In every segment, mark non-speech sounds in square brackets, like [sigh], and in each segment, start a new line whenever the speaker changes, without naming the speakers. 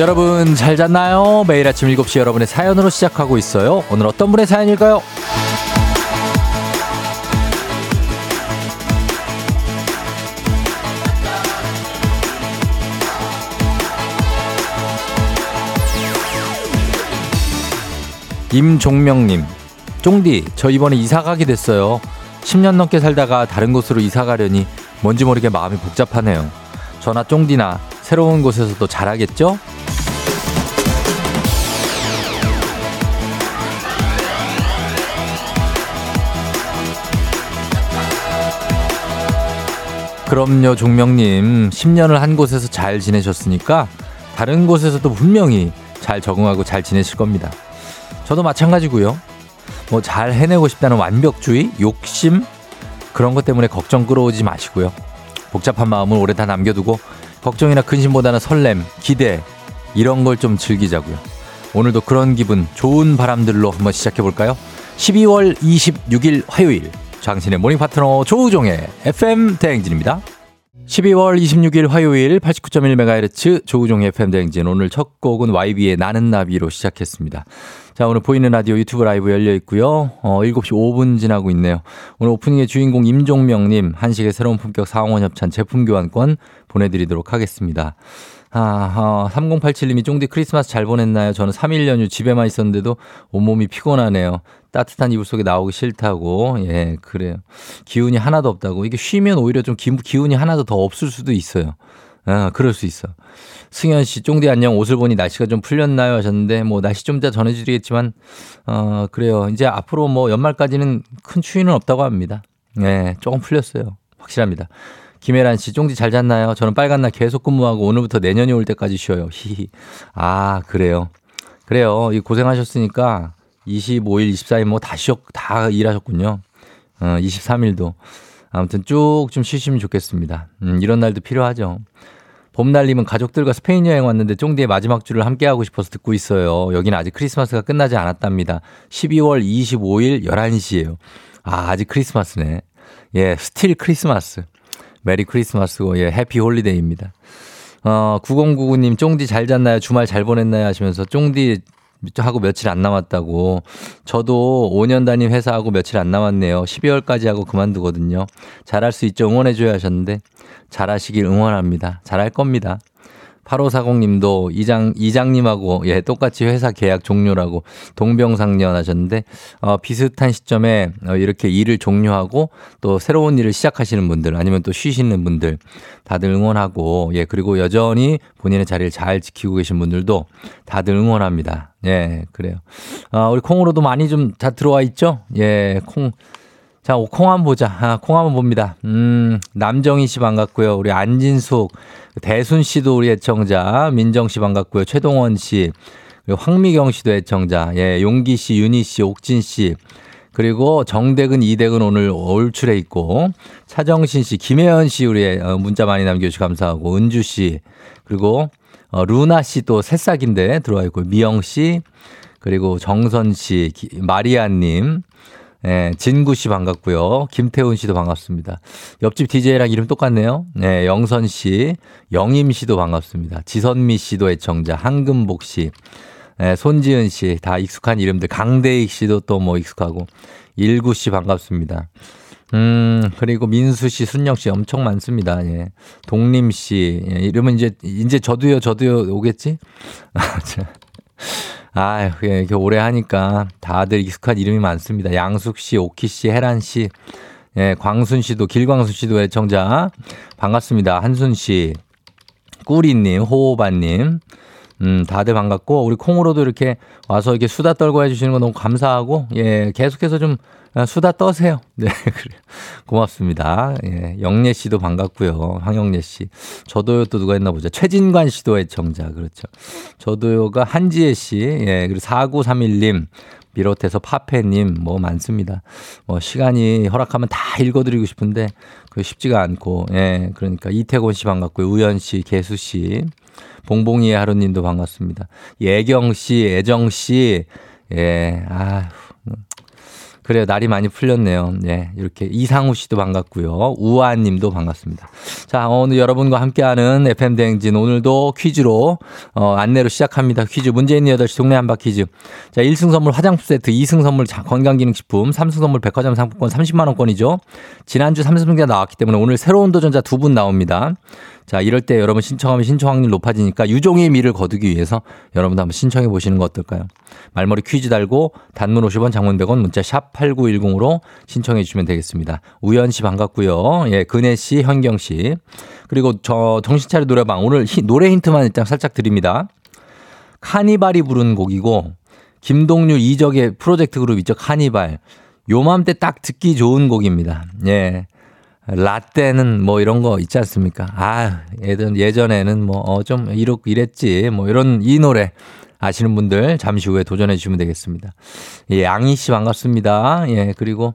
여러분 잘 잤나요? 매일 아침 7시 여러분의 사연으로 시작하고 있어요. 오늘 어떤 분의 사연일까요? 임종명님, 쫑디, 저 이번에 이사 가게 됐어요. 10년 넘게 살다가 다른 곳으로 이사 가려니 뭔지 모르게 마음이 복잡하네요. 저나 쫑디나 새로운 곳에서도 잘하겠죠? 그럼요, 종명님. 10년을 한 곳에서 잘 지내셨으니까 다른 곳에서도 분명히 잘 적응하고 잘 지내실 겁니다. 저도 마찬가지고요. 뭐 잘 해내고 싶다는 완벽주의, 욕심 그런 것 때문에 걱정 끌어오지 마시고요. 복잡한 마음을 오래 다 남겨두고 걱정이나 근심보다는 설렘, 기대 이런 걸 좀 즐기자고요. 오늘도 그런 기분, 좋은 바람들로 한번 시작해 볼까요? 12월 26일 화요일 당신의 morning 파트너 조우종의 FM 대행진입니다. 12월 26일 화요일 89.1MHz 조우종의 FM 대행진 오늘 첫 곡은 YB의 나는 나비로 시작했습니다. 자, 오늘 보이는 라디오 유튜브 라이브 열려 있고요. 어, 7시 5분 지나고 있네요. 오늘 오프닝의 주인공 임종명님 한식의 새로운 품격 상원 협찬 제품 교환권 보내드리도록 하겠습니다. 아, 어, 3087님이 쫑디 크리스마스 잘 보냈나요? 저는 3일 연휴 집에만 있었는데도 온몸이 피곤하네요. 따뜻한 이불 속에 나오기 싫다고. 예, 그래요. 기운이 하나도 없다고. 이게 쉬면 오히려 좀 기, 기운이 하나도 더 없을 수도 있어요. 아, 그럴 수 있어. 승현 씨, 쫑디 안녕. 옷을 보니 날씨가 좀 풀렸나요? 하셨는데, 뭐, 날씨 좀 이따 전해드리겠지만, 어, 그래요. 이제 앞으로 뭐, 연말까지는 큰 추위는 없다고 합니다. 네, 조금 풀렸어요. 확실합니다. 김혜란 씨, 쫑디 잘 잤나요? 저는 빨간 날 계속 근무하고 오늘부터 내년이 올 때까지 쉬어요. 히히. 아, 그래요. 그래요. 이 고생하셨으니까 25일, 24일 뭐 다 쉬었, 다 일하셨군요. 어, 23일도. 아무튼 쭉 좀 쉬시면 좋겠습니다. 음, 이런 날도 필요하죠. 봄날님은 가족들과 스페인 여행 왔는데 쫑디의 마지막 주를 함께하고 싶어서 듣고 있어요. 여기는 아직 크리스마스가 끝나지 않았답니다. 12월 25일 11시에요. 아, 아직 크리스마스네. 예, still Christmas. Merry Christmas고, 예, happy holiday입니다. 어, 9099님, 쫑디 잘 잤나요? 주말 잘 보냈나요? 하시면서 쫑디 하고 며칠 안 남았다고. 저도 5년 다닌 회사하고 며칠 안 남았네요. 12월까지 하고 그만두거든요. 잘할 수 있죠. 응원해줘야 하셨는데. 잘하시길 응원합니다. 잘할 겁니다. 8540님도 이장, 이장님하고, 예, 똑같이 회사 계약 종료라고 동병상련 하셨는데, 어, 비슷한 시점에 어, 이렇게 일을 종료하고 또 새로운 일을 시작하시는 분들 아니면 또 쉬시는 분들 다들 응원하고, 예, 그리고 여전히 본인의 자리를 잘 지키고 계신 분들도 다들 응원합니다. 예, 그래요. 어, 우리 콩으로도 많이 좀 다 들어와 있죠? 예, 콩. 자, 콩 한번 보자. 아, 콩 한번 봅니다. 음, 남정희 씨 반갑고요. 우리 안진숙, 대순 씨도 우리 애청자, 민정 씨 반갑고요. 최동원 씨, 그리고 황미경 씨도 애청자, 예, 용기 씨, 윤희 씨, 옥진 씨, 그리고 정대근, 이대근 오늘 올출해 있고, 차정신 씨, 김혜연 씨 우리 문자 많이 남겨주시 감사하고, 은주 씨, 그리고 어, 루나 씨 또 새싹인데 들어와 있고, 미영 씨, 그리고 정선 씨, 마리아님, 예, 진구 씨 반갑고요. 김태훈 씨도 반갑습니다. 옆집 DJ랑 이름 똑같네요. 네, 영선 씨, 영임 씨도 반갑습니다. 지선미 씨도 애청자, 한금복 씨, 예, 손지은 씨, 다 익숙한 이름들. 강대익 씨도 또 뭐 익숙하고. 일구 씨 반갑습니다. 음, 그리고 민수 씨, 순영 씨 엄청 많습니다. 예. 동림 씨, 예, 이러면 이제, 이제 저도요, 저도요 오겠지? [laughs] 아, 이렇게 오래 하니까 다들 익숙한 이름이 많습니다. 양숙 씨, 오키 씨, 혜란 씨, 예, 광순 씨도, 길광순 씨도 애청자. 반갑습니다. 한순 씨, 꾸리님, 호호바님. 음, 다들 반갑고, 우리 콩으로도 이렇게 와서 이렇게 수다 떨고 해주시는 거 너무 감사하고, 예, 계속해서 좀 수다 떠세요. [laughs] 네, 그래 고맙습니다. 예, 영예 씨도 반갑고요. 황영예 씨. 저도요 또 누가 있나 보자. 최진관 씨도 애청자. 그렇죠. 저도요가 한지혜 씨. 예, 그리고 4931님. 비롯해서 파페님 뭐 많습니다. 뭐 시간이 허락하면 다 읽어드리고 싶은데 그 쉽지가 않고 예 그러니까 이태곤 씨 반갑고요 우연 씨, 개수 씨, 봉봉이의 하루님도 반갑습니다. 예경 씨, 애정 씨, 예, 아 그래요. 날이 많이 풀렸네요. 예. 이렇게 이상우 씨도 반갑고요. 우아 님도 반갑습니다. 자, 오늘 여러분과 함께하는 FM 대행진 오늘도 퀴즈로 어, 안내로 시작합니다. 퀴즈 있는 8시 동네 한바 퀴즈. 자, 1승 선물 화장품 세트, 2승 선물 건강기능식품, 3승 선물 백화점 상품권 30만 원권이죠. 지난주 3승자 나왔기 때문에 오늘 새로운 도전자 두 분 나옵니다. 자, 이럴 때 여러분 신청하면 신청 확률 높아지니까 유종의 미를 거두기 위해서 여러분도 한번 신청해 보시는 거 어떨까요? 말머리 퀴즈 달고 단문 50원 장문 100원 문자 샵 8910으로 신청해 주시면 되겠습니다. 우연 씨 반갑고요. 예, 근혜 씨, 현경 씨. 그리고 저 정신차려 노래방 오늘 히, 노래 힌트만 일단 살짝 드립니다. 카니발이 부른 곡이고 김동률 이적의 프로젝트 그룹 있죠. 카니발. 요맘때 딱 듣기 좋은 곡입니다. 예. 라떼는 뭐 이런 거 있지 않습니까? 아, 예전, 예전에는 뭐, 어, 좀 이렇, 이랬지. 뭐 이런 이 노래 아시는 분들 잠시 후에 도전해 주시면 되겠습니다. 예, 양희 씨 반갑습니다. 예, 그리고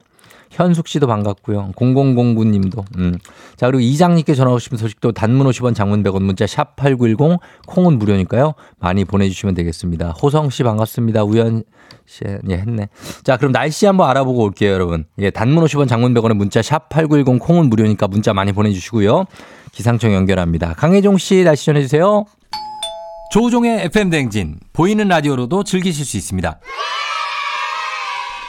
현숙 씨도 반갑고요. 0009님도. 음. 자, 그리고 이장님께 전화 오시면 소식도 단문 50원 장문 100원 문자 샵 8910 콩은 무료니까요. 많이 보내주시면 되겠습니다. 호성 씨 반갑습니다. 우연 씨, 예, 했네. 자, 그럼 날씨 한번 알아보고 올게요, 여러분. 예, 단문 50원 장문 100원에 문자 샵 8910 콩은 무료니까 문자 많이 보내주시고요. 기상청 연결합니다. 강혜종 씨 날씨 전해주세요. 조우종의 FM 댕진 보이는 라디오로도 즐기실 수 있습니다.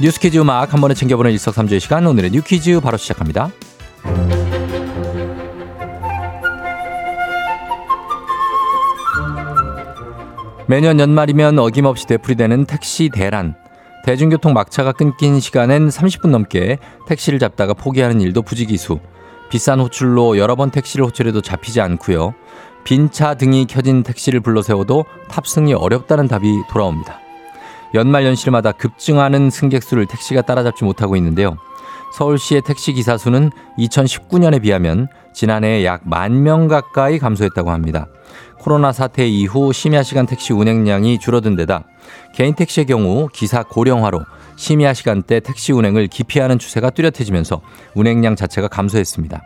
뉴스 퀴즈 음악 한 번에 챙겨보는 일석삼조의 시간 오늘의 뉴 퀴즈 바로 시작합니다. 매년 연말이면 어김없이 되풀이되는 택시 대란. 대중교통 막차가 끊긴 시간엔 30분 넘게 택시를 잡다가 포기하는 일도 부지기수. 비싼 호출로 여러 번 택시를 호출해도 잡히지 않고요. 빈 차 등이 켜진 택시를 불러 세워도 탑승이 어렵다는 답이 돌아옵니다. 연말 연시마다 급증하는 승객 수를 택시가 따라잡지 못하고 있는데요. 서울시의 택시 기사 수는 2019년에 비하면 지난해 약 만 명 가까이 감소했다고 합니다. 코로나 사태 이후 심야 시간 택시 운행량이 줄어든 데다 개인 택시의 경우 기사 고령화로 심야 시간대 택시 운행을 기피하는 추세가 뚜렷해지면서 운행량 자체가 감소했습니다.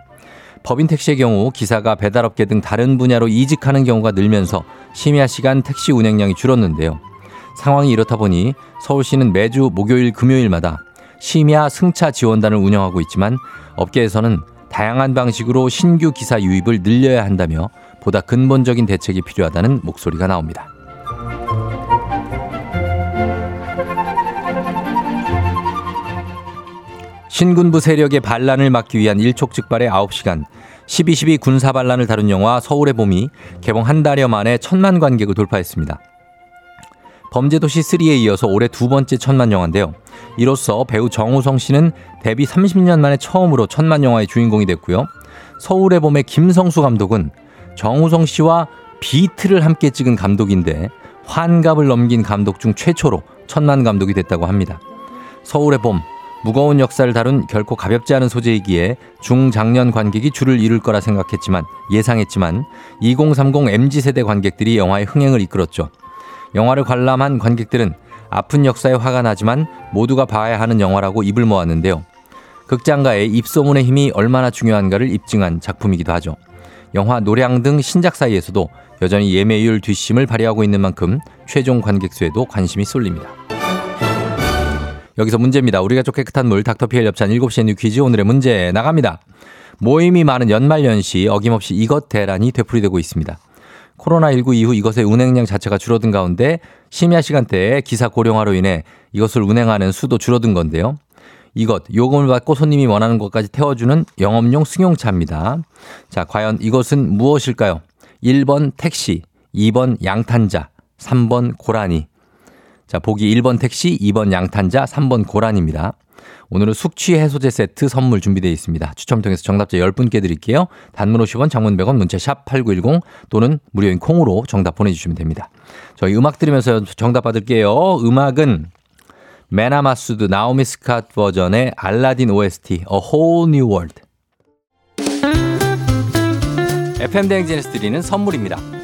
법인 택시의 경우 기사가 배달업계 등 다른 분야로 이직하는 경우가 늘면서 심야 시간 택시 운행량이 줄었는데요. 상황이 이렇다 보니 서울시는 매주 목요일 금요일마다 심야 승차 지원단을 운영하고 있지만 업계에서는 다양한 방식으로 신규 기사 유입을 늘려야 한다며 보다 근본적인 대책이 필요하다는 목소리가 나옵니다. 신군부 세력의 반란을 막기 위한 일촉즉발의 9시간 12.12 군사 반란을 다룬 영화 서울의 봄이 개봉 한 달여 만에 천만 관객을 돌파했습니다. 범죄도시 3에 이어서 올해 두 번째 천만 영화인데요. 이로써 배우 정우성 씨는 데뷔 30년 만에 처음으로 천만 영화의 주인공이 됐고요. 서울의 봄의 김성수 감독은 정우성 씨와 비트를 함께 찍은 감독인데 환갑을 넘긴 감독 중 최초로 천만 감독이 됐다고 합니다. 서울의 봄 무거운 역사를 다룬 결코 가볍지 않은 소재이기에 중장년 관객이 줄을 이룰 거라 생각했지만 예상했지만 2030 MZ세대 관객들이 영화의 흥행을 이끌었죠. 영화를 관람한 관객들은 아픈 역사에 화가 나지만 모두가 봐야 하는 영화라고 입을 모았는데요. 극장가의 입소문의 힘이 얼마나 중요한가를 입증한 작품이기도 하죠. 영화 노량 등 신작 사이에서도 여전히 예매율 뒷심을 발휘하고 있는 만큼 최종 관객 수에도 관심이 쏠립니다. 여기서 문제입니다. 우리 가족 깨끗한 물 닥터피엘 엽찬 7시에 뉴 퀴즈 오늘의 문제 나갑니다. 모임이 많은 연말연시 어김없이 이것 대란이 되풀이되고 있습니다. 코로나19 이후 이것의 운행량 자체가 줄어든 가운데 심야 시간대에 기사 고령화로 인해 이것을 운행하는 수도 줄어든 건데요. 이것 요금을 받고 손님이 원하는 곳까지 태워주는 영업용 승용차입니다. 자, 과연 이것은 무엇일까요? 1번 택시, 2번 양탄자, 3번 고라니. 자, 보기 1번 택시, 2번 양탄자, 3번 고라니입니다. 오늘은 숙취 해소제 세트 선물 준비되어 있습니다. 추첨 통해서 정답자 10분께 드릴게요. 단문 50원, 장문 100원, 문자 샵 8910 또는 무료인 콩으로 정답 보내주시면 됩니다. 저희 음악 들으면서 정답 받을게요. 음악은 메나 마수드 나오미 스캇 버전의 알라딘 OST A Whole New World. FM 대행진에서 드리는 선물입니다.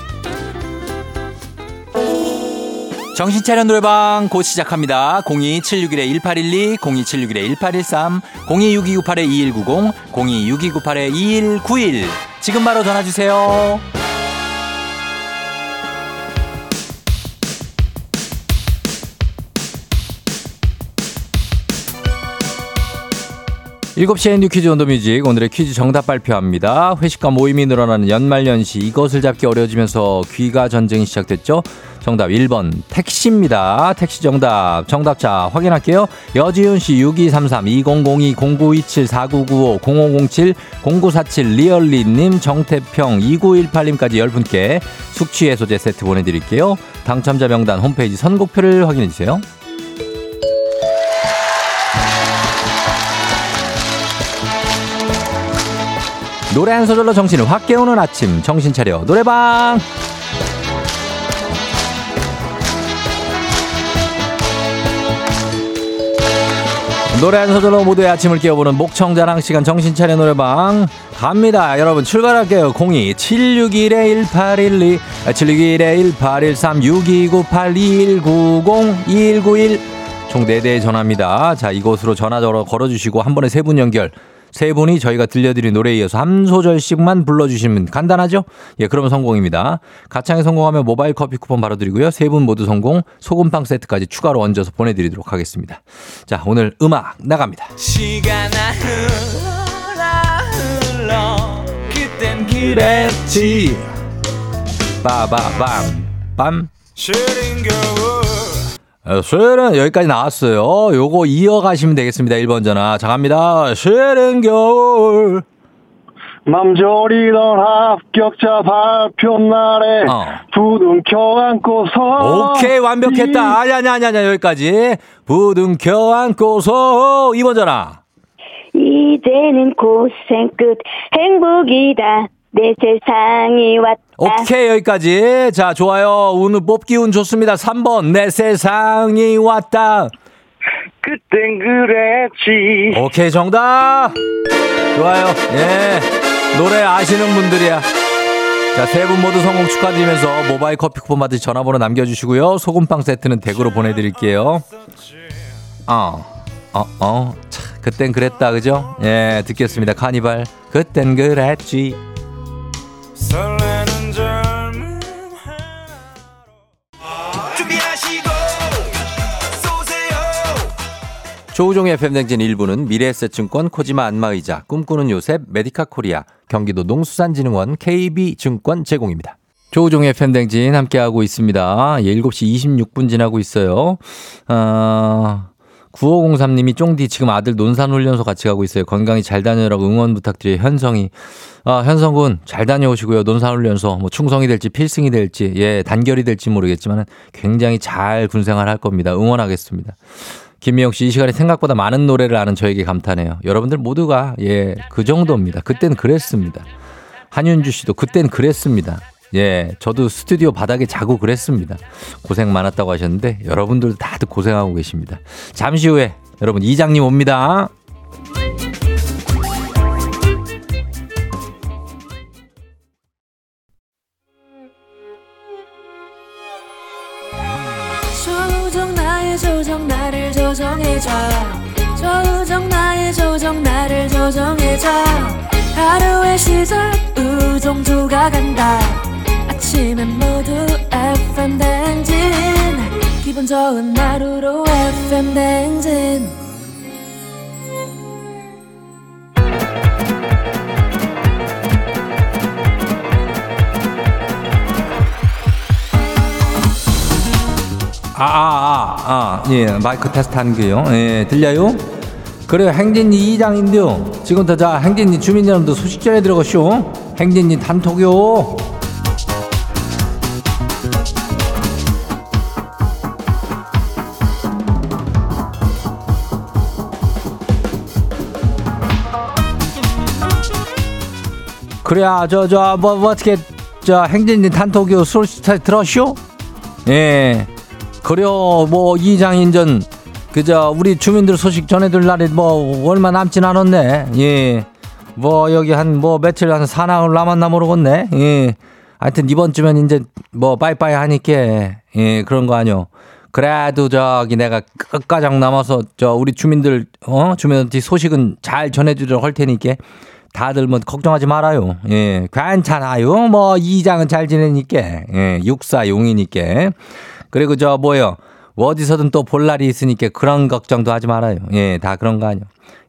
정신차려 노래방 곧 시작합니다. 02761-1812, 02761-1813, 026298-2190, 026298-2191. 지금 바로 전화주세요. 7시에 뉴 퀴즈 on the music 오늘의 퀴즈 정답 발표합니다. 회식과 모임이 늘어나는 연말연시 이것을 잡기 어려워지면서 귀가 전쟁이 시작됐죠. 정답 1번 택시입니다. 택시 정답. 정답자 확인할게요. 여지윤 씨6233 2002 0927 4995 0507 0947 리얼리 님 정태평 2918 님까지 10분께 숙취 해소제 세트 보내 드릴게요. 당첨자 명단 홈페이지 선곡표를 확인해 주세요. 노래 한 소절로 정신을 확 깨우는 아침 정신 차려 노래방 노래 한 소절로 모두의 아침을 깨워보는 목청자랑 시간 정신 차려 노래방 갑니다. 여러분 출발할게요. 02 761 1812 761 1813 6298 2190 2191 총 4대의 전화입니다. 자 이곳으로 전화 걸어주시고 한 번에 세 분 연결 세 분이 저희가 들려드린 노래에 이어서 한 소절씩만 불러주시면 간단하죠? 예, 그러면 성공입니다. 가창에 성공하면 모바일 커피 쿠폰 바로 드리고요. 세 분 모두 성공, 소금빵 세트까지 추가로 얹어서 보내드리도록 하겠습니다. 자, 오늘 음악 나갑니다. 시간아 흘러 흘러 그랬지 빠바밤 빰 수요일은 여기까지 나왔어요. 요거 이어가시면 되겠습니다. 1번 전화. 자, 갑니다. 수요일은 겨울.
맘졸이던 합격자 발표 날에 어. 부둥켜 안고서
오케이 완벽했다 아니 아니 아니 아니 여기까지 부둥켜 안고서 2번 전화
이제는 고생 끝 행복이다 내 세상이 왔다.
오케이, 여기까지. 자, 좋아요. 오늘 뽑기 운 좋습니다. 3번. 내 세상이 왔다.
그땐 그랬지.
오케이, 정답. 좋아요. 예. 노래 아시는 분들이야. 자, 세 분 모두 성공 축하드리면서 모바일 커피 쿠폰 받으시 전화번호 남겨주시고요. 소금빵 세트는 댁으로 보내드릴게요. 어, 어, 어. 차, 그땐 그랬다, 그죠? 예, 듣겠습니다. 카니발. 그땐 그랬지. 설레는 젊음 준비하시고 쏘세요 조우종의 FM대행진 1부는 미래에셋증권 코지마 안마의자 꿈꾸는 요셉 메디카 코리아 경기도 농수산진흥원 KB증권 제공입니다. 조우종의 FM대행진 함께하고 있습니다. 7시 26분 지나고 있어요. 아, 9503님이 쫑디 지금 아들 논산훈련소 같이 가고 있어요. 건강히 잘 다녀라고 응원 부탁드려요. 현성이. 아, 현성군 잘 다녀오시고요. 논산훈련소 뭐 충성이 될지 필승이 될지 예, 단결이 될지 모르겠지만 굉장히 잘 군생활 할 겁니다. 응원하겠습니다. 김미영 씨 이 시간에 생각보다 많은 노래를 아는 저에게 감탄해요. 여러분들 모두가 예, 그 정도입니다. 그땐 그랬습니다. 한윤주 씨도 그땐 그랬습니다. 예, 저도 스튜디오 바닥에 자고 그랬습니다. 고생 많았다고 하셨는데 여러분들도 다들 고생하고 계십니다. 잠시 후에 여러분 이장님 옵니다.
조정 나의 조정 나를 조정해줘 조정 나의 조정 나를 조정해줘 하루의 시절 우정조가 간다 아침엔 모두 FM 댕진 기분 좋은 하루로 FM 댕진
아, 아, 아, 아, 예, 마이크 테스트 하는 게요. 예, 들려요? 그래요, 행진이 이장인데요. 지금부터 자, 행진이 주민 여러분들 소식 전해 들어가쇼. 행진이 단톡요. 그래야, 저, 저, 뭐, 뭐 어떻게, 저, 행진이 단톡요 소식 들었쇼? 예. 그려 뭐 이장인전 그저 우리 주민들 소식 전해줄 날이 뭐 얼마 남진 않았네. 예. 뭐 여기 한 뭐 며칠 한 사나흘 남았나 모르겠네. 예. 하여튼 이번 주면 이제 뭐 빠이빠이 하니까 예 그런 거 아니요. 그래도 저기 내가 끝가장 남아서 저 우리 주민들 어 주민들 소식은 잘 전해주도록 할 테니까 다들 뭐 걱정하지 말아요. 예 괜찮아요. 뭐 이장은 잘 지내니까 예 육사 용이니까 그리고 저 뭐요 어디서든 또 볼 날이 있으니까 그런 걱정도 하지 말아요. 예, 다 그런 거 아니요.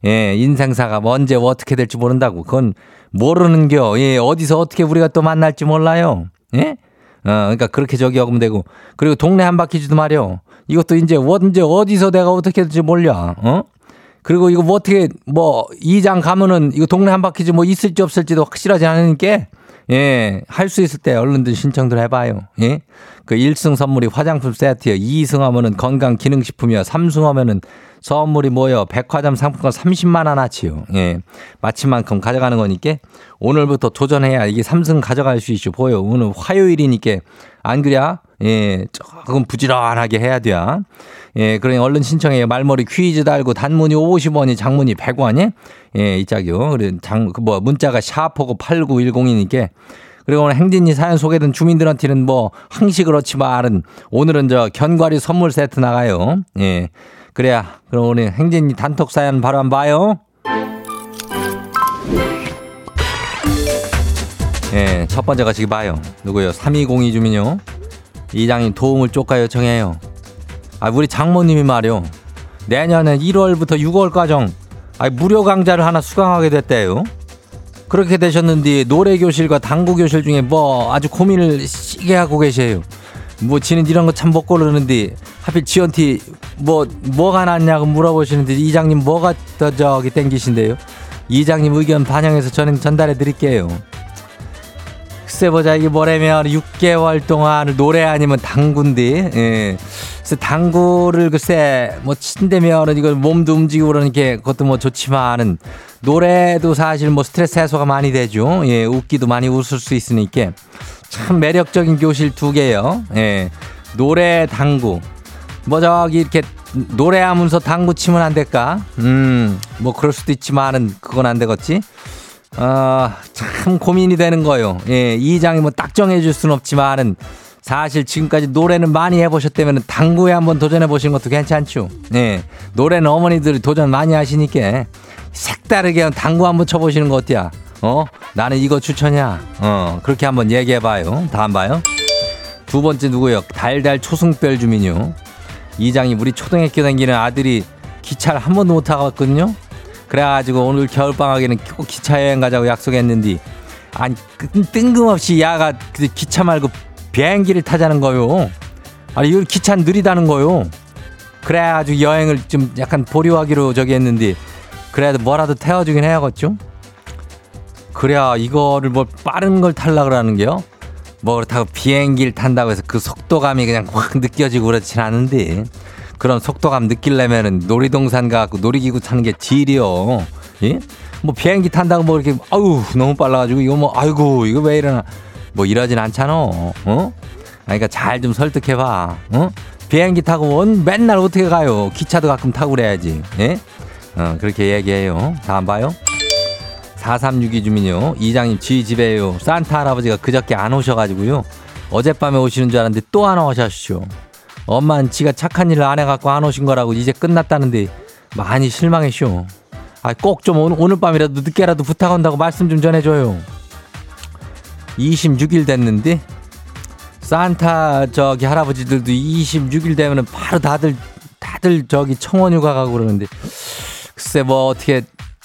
예, 인생사가 언제 어떻게 될지 모른다고. 그건 모르는 겨. 예, 어디서 어떻게 우리가 또 만날지 몰라요. 예? 어, 그러니까 그렇게 저기 하면 되고. 그리고 동네 한 바퀴지도 말이요. 이것도 이제 언제 어디서 내가 어떻게 될지 몰라. 어? 그리고 이거 뭐 어떻게 뭐 이장 가면은 이거 동네 한 바퀴지 뭐 있을지 없을지도 확실하지 않으니까 예, 할 수 있을 때 얼른들 신청들 해봐요. 예. 그 1승 선물이 화장품 세트요. 2승 하면은 건강 기능식품이요. 3승 하면은 선물이 뭐요? 백화점 상품권 30만 원아치요. 예. 마침만큼 가져가는 거니까 오늘부터 도전해야 이게 3승 가져갈 수 있죠. 보여. 오늘 화요일이니까 안 그래? 예. 조금 부지런하게 해야 돼. 예. 그러니 얼른 신청해요. 말머리 퀴즈 달고 단문이 50원이 장문이 100원이 예. 이 짝이요. 그래 장, 그 뭐 문자가 샤프고 8910이니까 그리고 오늘 행진이 사연 소개된 주민들한테는 뭐 항시 그렇지만은 오늘은 저 견과류 선물 세트 나가요. 예. 그래야 그럼 오늘 행진이 단톡 사연 바로 한번 봐요. 예, 첫 번째가 지금 봐요. 누구요? 3202 주민요. 이장님 도움을 쪼까 요청해요. 아, 우리 장모님이 말이요. 내년에 1월부터 6월까지 아, 무료 강좌를 하나 수강하게 됐대요. 그렇게 되셨는데 노래 교실과 당구 교실 중에 뭐 아주 고민을 시게 하고 계세요. 뭐 지는 이런 거 참 못 고르는데 하필 지원티 뭐 뭐가 낫냐고 물어보시는데 이장님 뭐가 더 저기 땡기신데요? 이장님 의견 반영해서 저는 전달해 드릴게요. 글쎄 보자 이게 뭐라면 6개월 동안 노래 아니면 당구인데 예. 그래서 당구를 글쎄 뭐 친다면 이걸 몸도 움직이고 그러는 게 그것도 뭐 좋지만은 노래도 사실 뭐 스트레스 해소가 많이 되죠. 예, 웃기도 많이 웃을 수 있으니까 참 매력적인 교실 두 개요. 예. 노래 당구. 뭐 저기 이렇게 노래하면서 당구 치면 안 될까? 음, 뭐 그럴 수도 있지만은 그건 안 되겠지. 아, 참 고민이 되는 거요. 예, 이 장이 뭐 딱 정해줄 수는 없지만은 사실 지금까지 노래는 많이 해보셨다면 당구에 한번 도전해 보시는 것도 괜찮죠. 예, 노래는 어머니들이 도전 많이 하시니까 색다르게 당구 한번 쳐보시는 거 어때야? 어? 나는 이거 추천이야. 어, 그렇게 한번 얘기해봐요. 다음 봐요. 두 번째 누구요? 달달 초승별 주민요. 이장이 우리 초등학교 다니는 아들이 기차를 한 번도 못 타봤거든요. 그래가지고 오늘 겨울방학에는 꼭 기차 여행 가자고 약속했는데 아니 뜬금없이 야가 그 기차 말고 비행기를 타자는 거요. 아니 이걸 기차 느리다는 거요. 그래가지고 여행을 좀 약간 보류하기로 저기 했는데 그래도 뭐라도 태워주긴 해야겠죠. 그래야 이거를 뭐 빠른 걸 탈라 그러는 게요. 뭐 그렇다고 비행기를 탄다고 해서 그 속도감이 그냥 확 느껴지고 그렇진 않은데 그런 속도감 느끼려면은 놀이동산 가고 놀이기구 타는 게 질이요. 예? 뭐 비행기 탄다고 뭐 이렇게 아우 너무 빨라가지고 이거 뭐 아이고 이거 왜 이러나 뭐 이러진 않잖아. 어? 그러니까 잘 좀 설득해봐. 어? 비행기 타고 원 맨날 어떻게 가요? 기차도 가끔 타고 그래야지. 예? 어, 그렇게 얘기해요. 다음 봐요. 4362 주민요. 이장님 지 집에요. 산타 할아버지가 그저께 안 오셔가지고요. 어젯밤에 오시는 줄 알았는데 또 안 오셨쇼. 엄마는 지가 착한 일을 안 해갖고 안 오신 거라고 이제 끝났다는데 많이 실망했쇼. 아, 꼭 좀 오늘, 밤이라도 늦게라도 부탁한다고 말씀 좀 전해줘요. 26일 됐는데 산타 저기 할아버지들도 26일 되면은 바로 다들 다들 저기 청원 휴가 가고 그러는데 글쎄 뭐 어떻게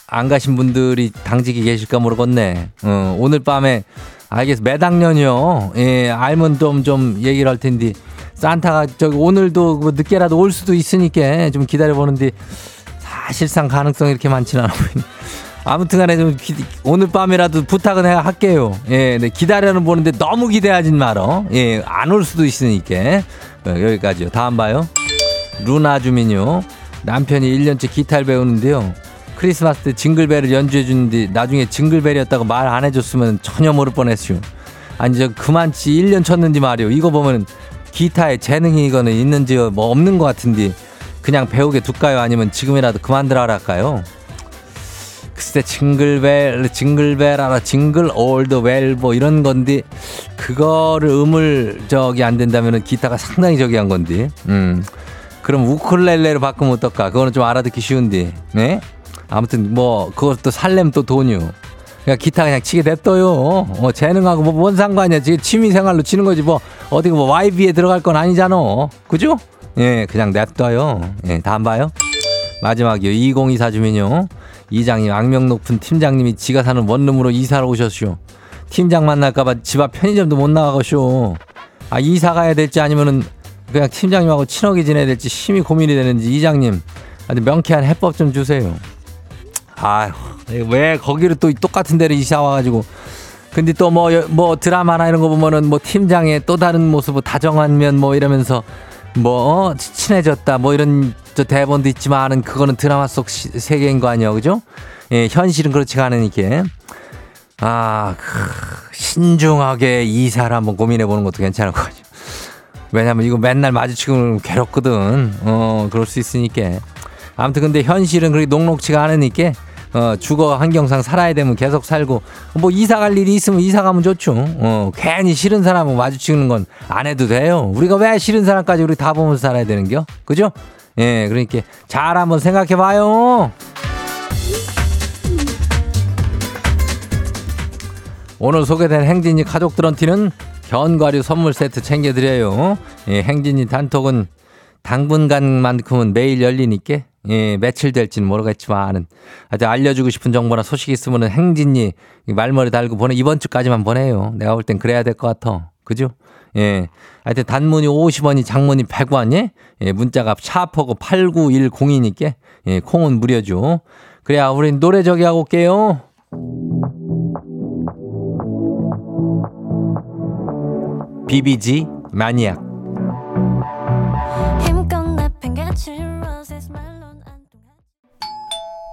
안 가신 분들이 당직이 계실까 모르겠네. 어, 오늘 밤에 알겠어 매당년이요. 예, 알면 좀 좀 얘기를 할 텐데 산타가 저기 오늘도 뭐 늦게라도 올 수도 있으니까 좀 기다려 보는데 사실상 가능성이 이렇게 많지는 않아 보이네. 아무튼 간에 좀 기, 오늘 밤이라도 부탁은 해 할게요. 예, 네, 기다려는 보는데 너무 기대하진 말어. 예, 안 올 수도 있으니까. 어, 여기까지요. 다음 봐요. 루나 주민요. 남편이 1년째 기타를 배우는데요. 크리스마스 때 징글벨을 연주해 주는데 나중에 징글벨이었다고 말 안 해줬으면 전혀 모를 뻔했어요. 아니 저 그만치 1년 쳤는지 말이요. 이거 보면 기타에 재능이 이거는 있는지 뭐 없는 것 같은데 그냥 배우게 둘까요? 아니면 지금이라도 그만두라 할까요? 글쎄 jingle bell jingle bell 알아? jingle all the way 뭐 이런 건데 그거를 음을 저기 안 된다면은 기타가 상당히 저기 한 건데. 음. 그럼 우쿨렐레로 바꾸면 어떨까? 그거는 좀 알아듣기 쉬운데. 네? 아무튼 뭐 그것도 살렘 또 돈이요 그냥 기타 그냥 치게 냅둬요. 어 재능하고 뭐 뭔 상관이야. 지금 취미 생활로 치는 거지 뭐 어디 뭐 YB에 들어갈 건 아니잖아. 그죠? 예 그냥 냅둬요. 예 다음 봐요. 마지막이요. 2024 주민요. 이장님 악명 높은 팀장님이 지가 사는 원룸으로 이사를 오셨쇼. 팀장 만날까봐 집 앞 편의점도 못 나가고쇼. 아 이사 가야 될지 아니면은 그냥 팀장님하고 친하게 지내야 될지 심히 고민이 되는지 이장님. 아주 명쾌한 해법 좀 주세요. 아휴 왜 거기를 또 똑같은 데를 이사 와가지고 근데 또 뭐 뭐 드라마나 이런 거 보면은 뭐 팀장의 또 다른 모습을 다정한 면 뭐 이러면서 뭐 어, 친해졌다 뭐 이런 저 대본도 있지만은 그거는 드라마 속 시, 세계인 거 아니야 그죠? 예, 현실은 그렇지가 않으니까 아 크, 신중하게 이사를 한번 고민해 보는 것도 괜찮을 것 같아요. 왜냐면 이거 맨날 마주치고 괴롭거든. 어 그럴 수 있으니까 아무튼 근데 현실은 그렇게 녹록치가 않으니까 어, 주거 환경상 살아야 되면 계속 살고 뭐 이사 갈 일이 있으면 이사 가면 좋죠. 어, 괜히 싫은 사람하고 마주치는 건 안 해도 돼요. 우리가 왜 싫은 사람까지 우리 다 보면서 살아야 되는겨? 그죠? 예, 그러니까 잘 한번 생각해 봐요. 오늘 소개된 행진이 가족들한테는 견과류 선물 세트 챙겨드려요. 예, 행진이 단톡은 당분간만큼은 매일 열리니까 예, 며칠 될지는 모르겠지만은 아주 알려주고 싶은 정보나 소식 있으면 은 행진이 말머리 달고 보내 이번 주까지만 보내요. 내가 볼 땐 그래야 될 것 같아. 그죠? 예. 하여튼 단문이 50원이 장문이 100원이 예, 문자가 샤퍼고 89102니까 예, 콩은 무료죠. 그래야 우린 노래 저기 하고 올게요. 비비지 마니악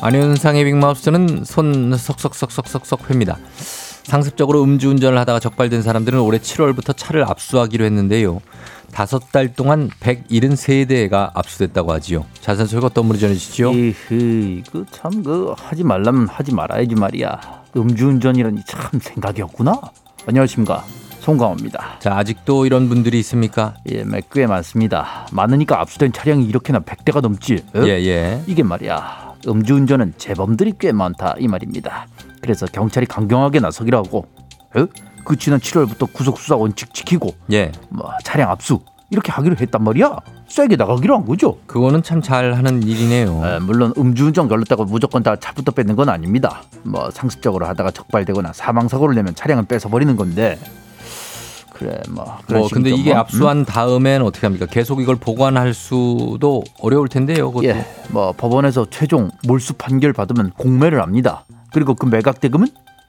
안윤상의 빅마우스는 손 석석석석석석 회입니다. 상습적으로 음주운전을 하다가 적발된 사람들은 올해 7월부터 차를 압수하기로 했는데요. 다섯 달 동안 173대가 압수됐다고 하지요. 자세한 소식 어떤 분이 전해주시죠?
그참 그 하지 말라면 하지 말아야지 말이야. 음주운전이라니 참 생각이 없구나. 안녕하십니까. 송강호입니다.
자, 아직도 이런 분들이 있습니까?
예, 꽤 많습니다. 많으니까 압수된 차량이 이렇게나 100대가 넘지. 어?
예, 예.
이게 말이야. 음주운전은 재범들이 꽤 많다 이 말입니다. 그래서 경찰이 강경하게 나서기로 하고 어? 그 지난 7월부터 구속 수사 원칙 지키고
예.
뭐 차량 압수 이렇게 하기로 했단 말이야. 세게 나가기로 한 거죠.
그거는 참 잘하는 일이네요.
에, 물론 음주운전 걸렸다고 무조건 다 차부터 뺏는 건 아닙니다. 뭐 상습적으로 하다가 적발되거나 사망 사고를 내면 차량은 뺏어 버리는 건데. 그래 뭐.
뭐 근데 이게
뭐.
압수한 다음엔 어떻게 합니까? 계속 이걸 보관할 수도 어려울 텐데요. 그것도.
예, 뭐 법원에서 최종 몰수 판결 받으면 공매를 합니다. 그리고 그 매각 대금은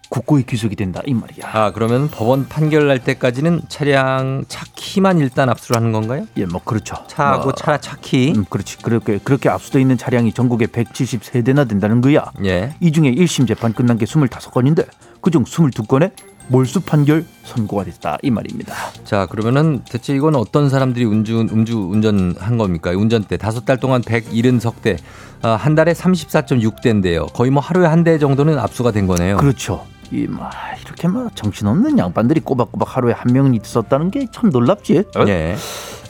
국고에 귀속이 된다 이 말이야.
아 그러면 법원 판결 날 때까지는 차량 차 키만 일단 압수를 하는 건가요?
예, 뭐 그렇죠.
차하고
뭐,
차 차 키.
음, 그렇지. 그렇게 그렇게 압수돼 있는 차량이 전국에 173대나 된다는 거야.
예.
이 중에 1심 재판 끝난 게 25건인데 그중 22건에 몰수 판결 선고가 됐다 이 말입니다.
자 그러면은 대체 이건 어떤 사람들이 음주 음주 운전한 겁니까? 운전대 다섯 달 동안 170대 아, 한 달에 34.6대인데요. 거의 뭐 하루에 한 대 정도는 압수가 된 거네요.
그렇죠. 이막 이렇게 막 정신없는 양반들이 꼬박꼬박 하루에 한 명이 있었다는 게 참 놀랍지. 어?
예.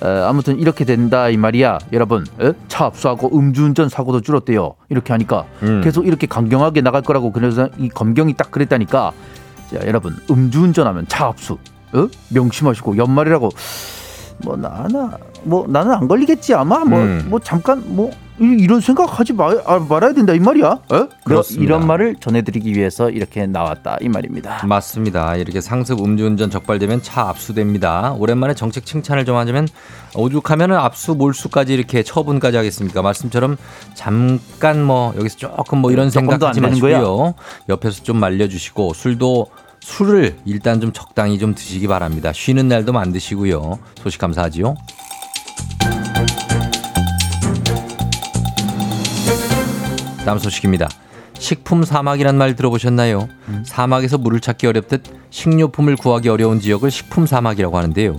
어, 아무튼 이렇게 된다 이 말이야 여러분 에? 차 압수하고 음주운전 사고도 줄었대요 이렇게 하니까
음.
계속 이렇게 강경하게 나갈 거라고 그래서 이 검경이 딱 그랬다니까 자 여러분 음주운전하면 차 압수 어? 명심하시고 연말이라고 뭐 나나 뭐 나는 안 걸리겠지 아마 뭐뭐
음.
잠깐 뭐 이- 이런 생각하지 마, 아, 말아야 된다 이 말이야 어?
그렇습니다.
이런 말을 전해드리기 위해서 이렇게 나왔다 이 말입니다
맞습니다. 이렇게 상습 음주운전 적발되면 차 압수됩니다. 오랜만에 정책 칭찬을 좀 하자면 오죽하면 압수 몰수까지 이렇게 처분까지 하겠습니까? 말씀처럼 잠깐 뭐 여기서 조금 뭐 이런
조금도
생각하지. 마시고요. 옆에서 좀 말려주시고 술도 술을 일단 좀 적당히 좀 드시기 바랍니다. 쉬는 날도 만드시고요. 소식 감사하지요. 다음 소식입니다. 식품 사막이란 말 들어보셨나요? 사막에서 물을 찾기 어렵듯 식료품을 구하기 어려운 지역을 식품 사막이라고 하는데요.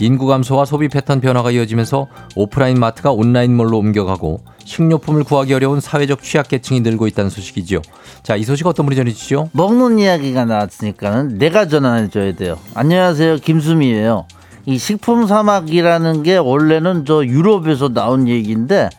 인구 감소와 소비 패턴 변화가 이어지면서 오프라인 마트가 온라인몰로 옮겨가고 식료품을 구하기 어려운 사회적 취약계층이 늘고 있다는 소식이죠. 자, 이 소식 어떤 분이 전해주시죠?
먹는 이야기가 나왔으니까는 내가 전화해줘야 돼요. 안녕하세요, 김수미예요. 이 식품 사막이라는 게 원래는 저 유럽에서 나온 얘기인데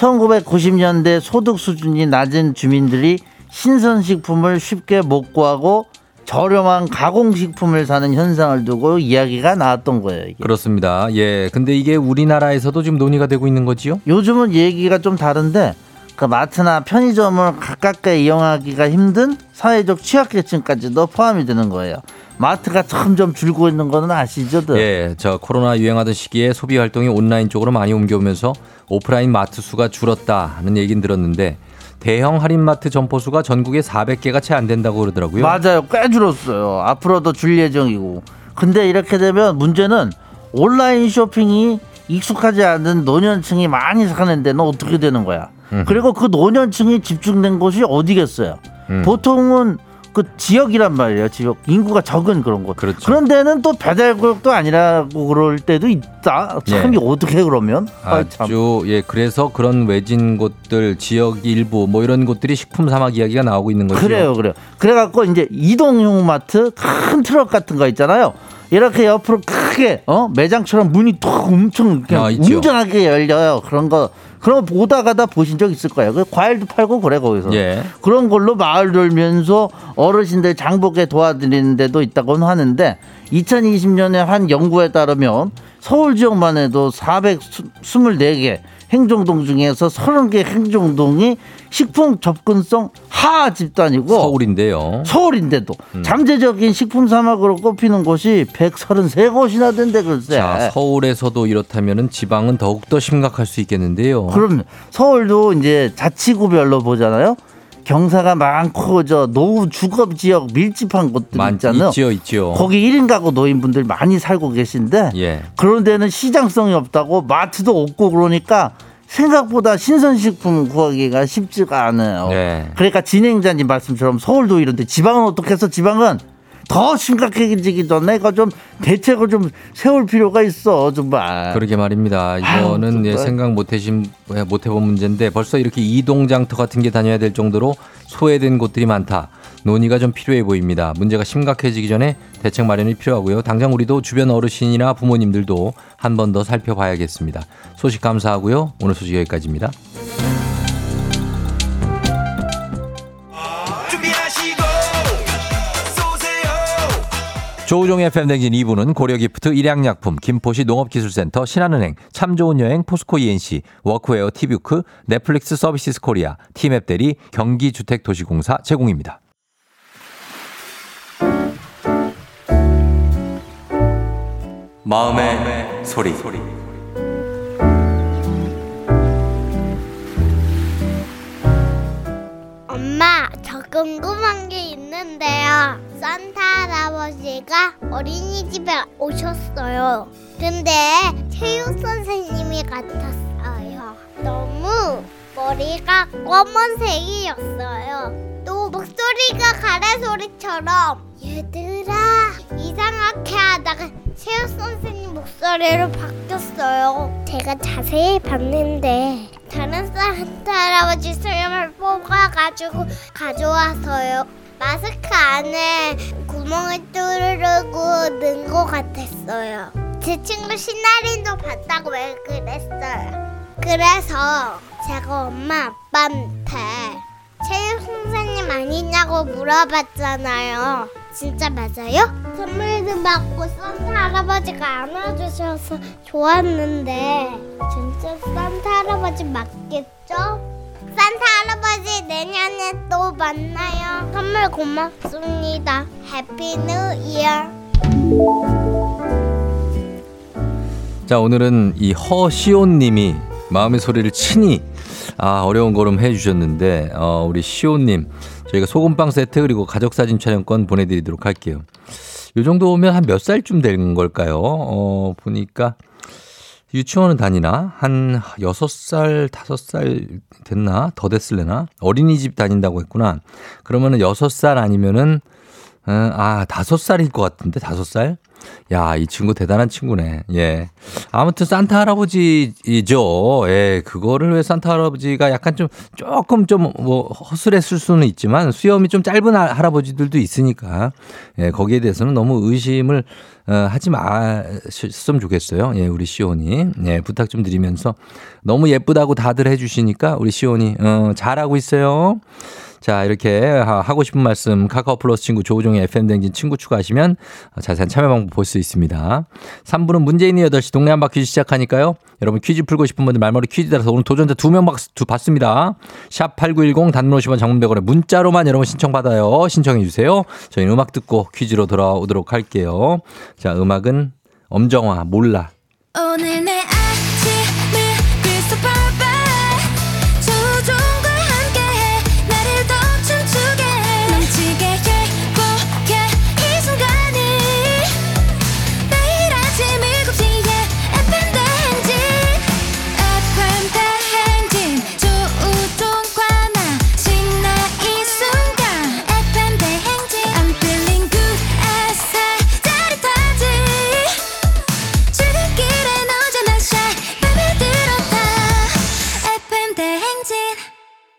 1990년대 소득 수준이 낮은 주민들이 신선식품을 쉽게 못 구하고 저렴한 가공식품을 사는 현상을 두고 이야기가 나왔던 거예요. 이게.
그렇습니다. 예. 근데 이게 우리나라에서도 지금 논의가 되고 있는 거지요?
요즘은 얘기가 좀 다른데 그 마트나 편의점을 가깝게 이용하기가 힘든 사회적 취약계층까지도 포함이 되는 거예요. 마트가 점점 줄고 있는 거는 아시죠?
예, 저 코로나 유행하던 시기에 소비 활동이 온라인 쪽으로 많이 옮겨오면서 오프라인 마트 수가 줄었다는 얘기는 들었는데 대형 할인마트 점포 수가 전국에 400개가 채 안 된다고 그러더라고요.
맞아요. 꽤 줄었어요. 앞으로도 줄 예정이고. 근데 이렇게 되면 문제는 온라인 쇼핑이 익숙하지 않은 노년층이 많이 사는 데는 어떻게 되는 거야? 그리고 그 노년층이 집중된 곳이 어디겠어요?
음.
보통은 그 지역이란 말이에요. 지역 인구가 적은 그런 곳.
그렇죠.
런 데는 또 배달 구역도 아니라고 그럴 때도 있다. 참
예.
이 어떻게 그러면? 아, 참.
아주 예 그래서 그런 외진 곳들 지역 일부 뭐 이런 곳들이 식품 사막 이야기가 나오고 있는 거죠.
그래요, 그래요. 그래갖고 이제 이동용 마트 큰 트럭 같은 거 있잖아요. 이렇게 옆으로 크게 어 매장처럼 문이 톡 엄청 그냥
아.
웅장하게 열려요. 그런 거 그런 거 오다 가다 보신 적 있을 거예요. 그 과일도 팔고 그래 거기서.
예.
그런 걸로 마을 돌면서 어르신들 장보게 도와드리는 데도 있다고는 하는데 2020년에 한 연구에 따르면 서울 지역만 해도 424개 행정동 중에서 30개 행정동이 식품 접근성 하하 집단이고
서울인데요.
서울인데도
음.
잠재적인 식품 사막으로 꼽히는 곳이 133곳이나 된대 글쎄.
자 서울에서도 이렇다면은 지방은 더욱 더 심각할 수 있겠는데요.
그럼 서울도 이제 자치구별로 보잖아요. 경사가 많고 저 노후 주거 지역 밀집한 곳들
많
있잖아요.
있지요, 있지요.
거기 1인 가구 노인분들 많이 살고 계신데
예.
그런 데는 시장성이 없다고 마트도 없고 그러니까 생각보다 신선식품 구하기가 쉽지가 않아요.
네.
그러니까 진행자님 말씀처럼 서울도 이런데 지방은 어떻게 해서 지방은 더 심각해지기 전에 이거 좀 대책을 좀 세울 필요가 있어 정말.
그러게 말입니다. 이거는
아유,
예. 생각 못해신 못해본 문제인데 벌써 이렇게 이동장터 같은 게 다녀야 될 정도로 소외된 곳들이 많다. 논의가 좀 필요해 보입니다. 문제가 심각해지기 전에 대책 마련이 필요하고요. 당장 우리도 주변 어르신이나 부모님들도 한 번 더 살펴봐야겠습니다. 소식 감사하고요. 오늘 소식 여기까지입니다. 조우종의 FM대행진 2부는 고려기프트, 일양약품, 김포시 농업기술센터, 신한은행, 참 좋은 여행, 포스코 E&C, 워크웨어 티뷰크, 넷플릭스 서비스 코리아, 티맵 대리, 경기주택도시공사 제공입니다. 마음의, 마음의 소리. 소리.
엄마, 저 궁금한 게 있는데요. 산타 할아버지가 어린이집에 오셨어요. 근데 체육 선생님이 같았어요. 너무 머리가 검은색이었어요. 또 목소리가 가래소리처럼 얘들아 이상하게 하다가 체육 선생님 목소리로 바뀌었어요. 제가 자세히 봤는데 다른 산타 할아버지 수염을 뽑아가지고 가져와서요. 마스크 안에 구멍을 뚫고 넣은 것 같았어요. 제 친구 신나린도 봤다고 왜 그랬어요. 그래서 제가 엄마 아빠한테 체육 선생님 아니냐고 물어봤잖아요. 진짜 맞아요? 선물도 받고 산타 할아버지가 안아주셔서 좋았는데 진짜 산타 할아버지 맞겠죠? 산타 할아버지 내년에 또 만나요. 선물 고맙습니다. Happy New Year.
자, 오늘은 이 허시온 님이 마음의 소리를 친히 아, 어려운 걸음 해 주셨는데 어, 우리 시온 님 저희가 소금빵 세트 그리고 가족 사진 촬영권 보내 드리도록 할게요. 요 정도 오면 한 몇 살쯤 되는 걸까요? 어, 보니까 유치원은 다니나? 한 6살, 5살 됐나? 더 됐을래나? 어린이집 다닌다고 했구나. 그러면은 6살 아니면은, 어, 아, 5살일 것 같은데, 5살? 야, 이 친구 대단한 친구네. 예. 아무튼 산타 할아버지죠. 예, 그거를 왜 산타 할아버지가 약간 좀 조금 좀 뭐 허술했을 수는 있지만 수염이 좀 짧은 할아버지들도 있으니까 예, 거기에 대해서는 너무 의심을 어, 하지 마셨으면 좋겠어요. 예, 우리 시온이. 예, 부탁 좀 드리면서 너무 예쁘다고 다들 해주시니까 우리 시온이 어, 잘하고 있어요. 자, 이렇게 하고 싶은 말씀 카카오 플러스 친구 조우종의 FM댕진 친구 추가하시면 자세한 참여 방법 볼 수 있습니다. 3부는 문재인이 8시 동네 한바 퀴즈 시작하니까요. 여러분 퀴즈 풀고 싶은 분들 말머리 퀴즈 따라서 오늘 도전자 2명 받습니다. 샵 8910 단문 50원 장문 100원에 문자로만 여러분 신청받아요. 신청해 주세요. 저희는 음악 듣고 퀴즈로 돌아오도록 할게요. 자, 음악은 엄정화 몰라. 오늘 내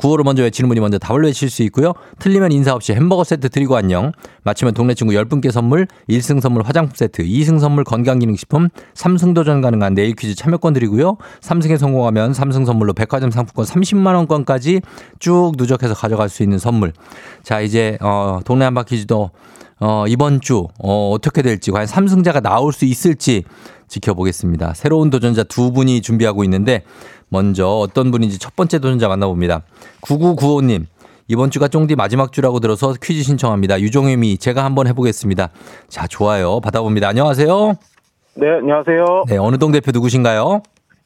구호를 먼저 외치는 분이 먼저 답을 외칠 수 있고요. 틀리면 인사 없이 햄버거 세트 드리고 안녕. 맞히면 동네 친구 10분께 선물, 1승 선물 화장품 세트, 2승 선물 건강기능식품, 3승 도전 가능한 내일 퀴즈 참여권 드리고요. 3승에 성공하면 3승 선물로 백화점 상품권 30만 원권까지 쭉 누적해서 가져갈 수 있는 선물. 자, 이제 어 동네 한바 퀴즈도 어 이번 주 어, 어떻게 될지 과연 3승자가 나올 수 있을지 지켜보겠습니다. 새로운 도전자 두 분이 준비하고 있는데 먼저 어떤 분인지 첫 번째 도전자 만나봅니다. 9995님. 이번 주가 쫑디 마지막 주라고 들어서 퀴즈 신청합니다. 유종혜미 제가 한번 해보겠습니다. 자 좋아요 받아봅니다. 안녕하세요.
네, 안녕하세요.
네 어느 동 대표 누구신가요?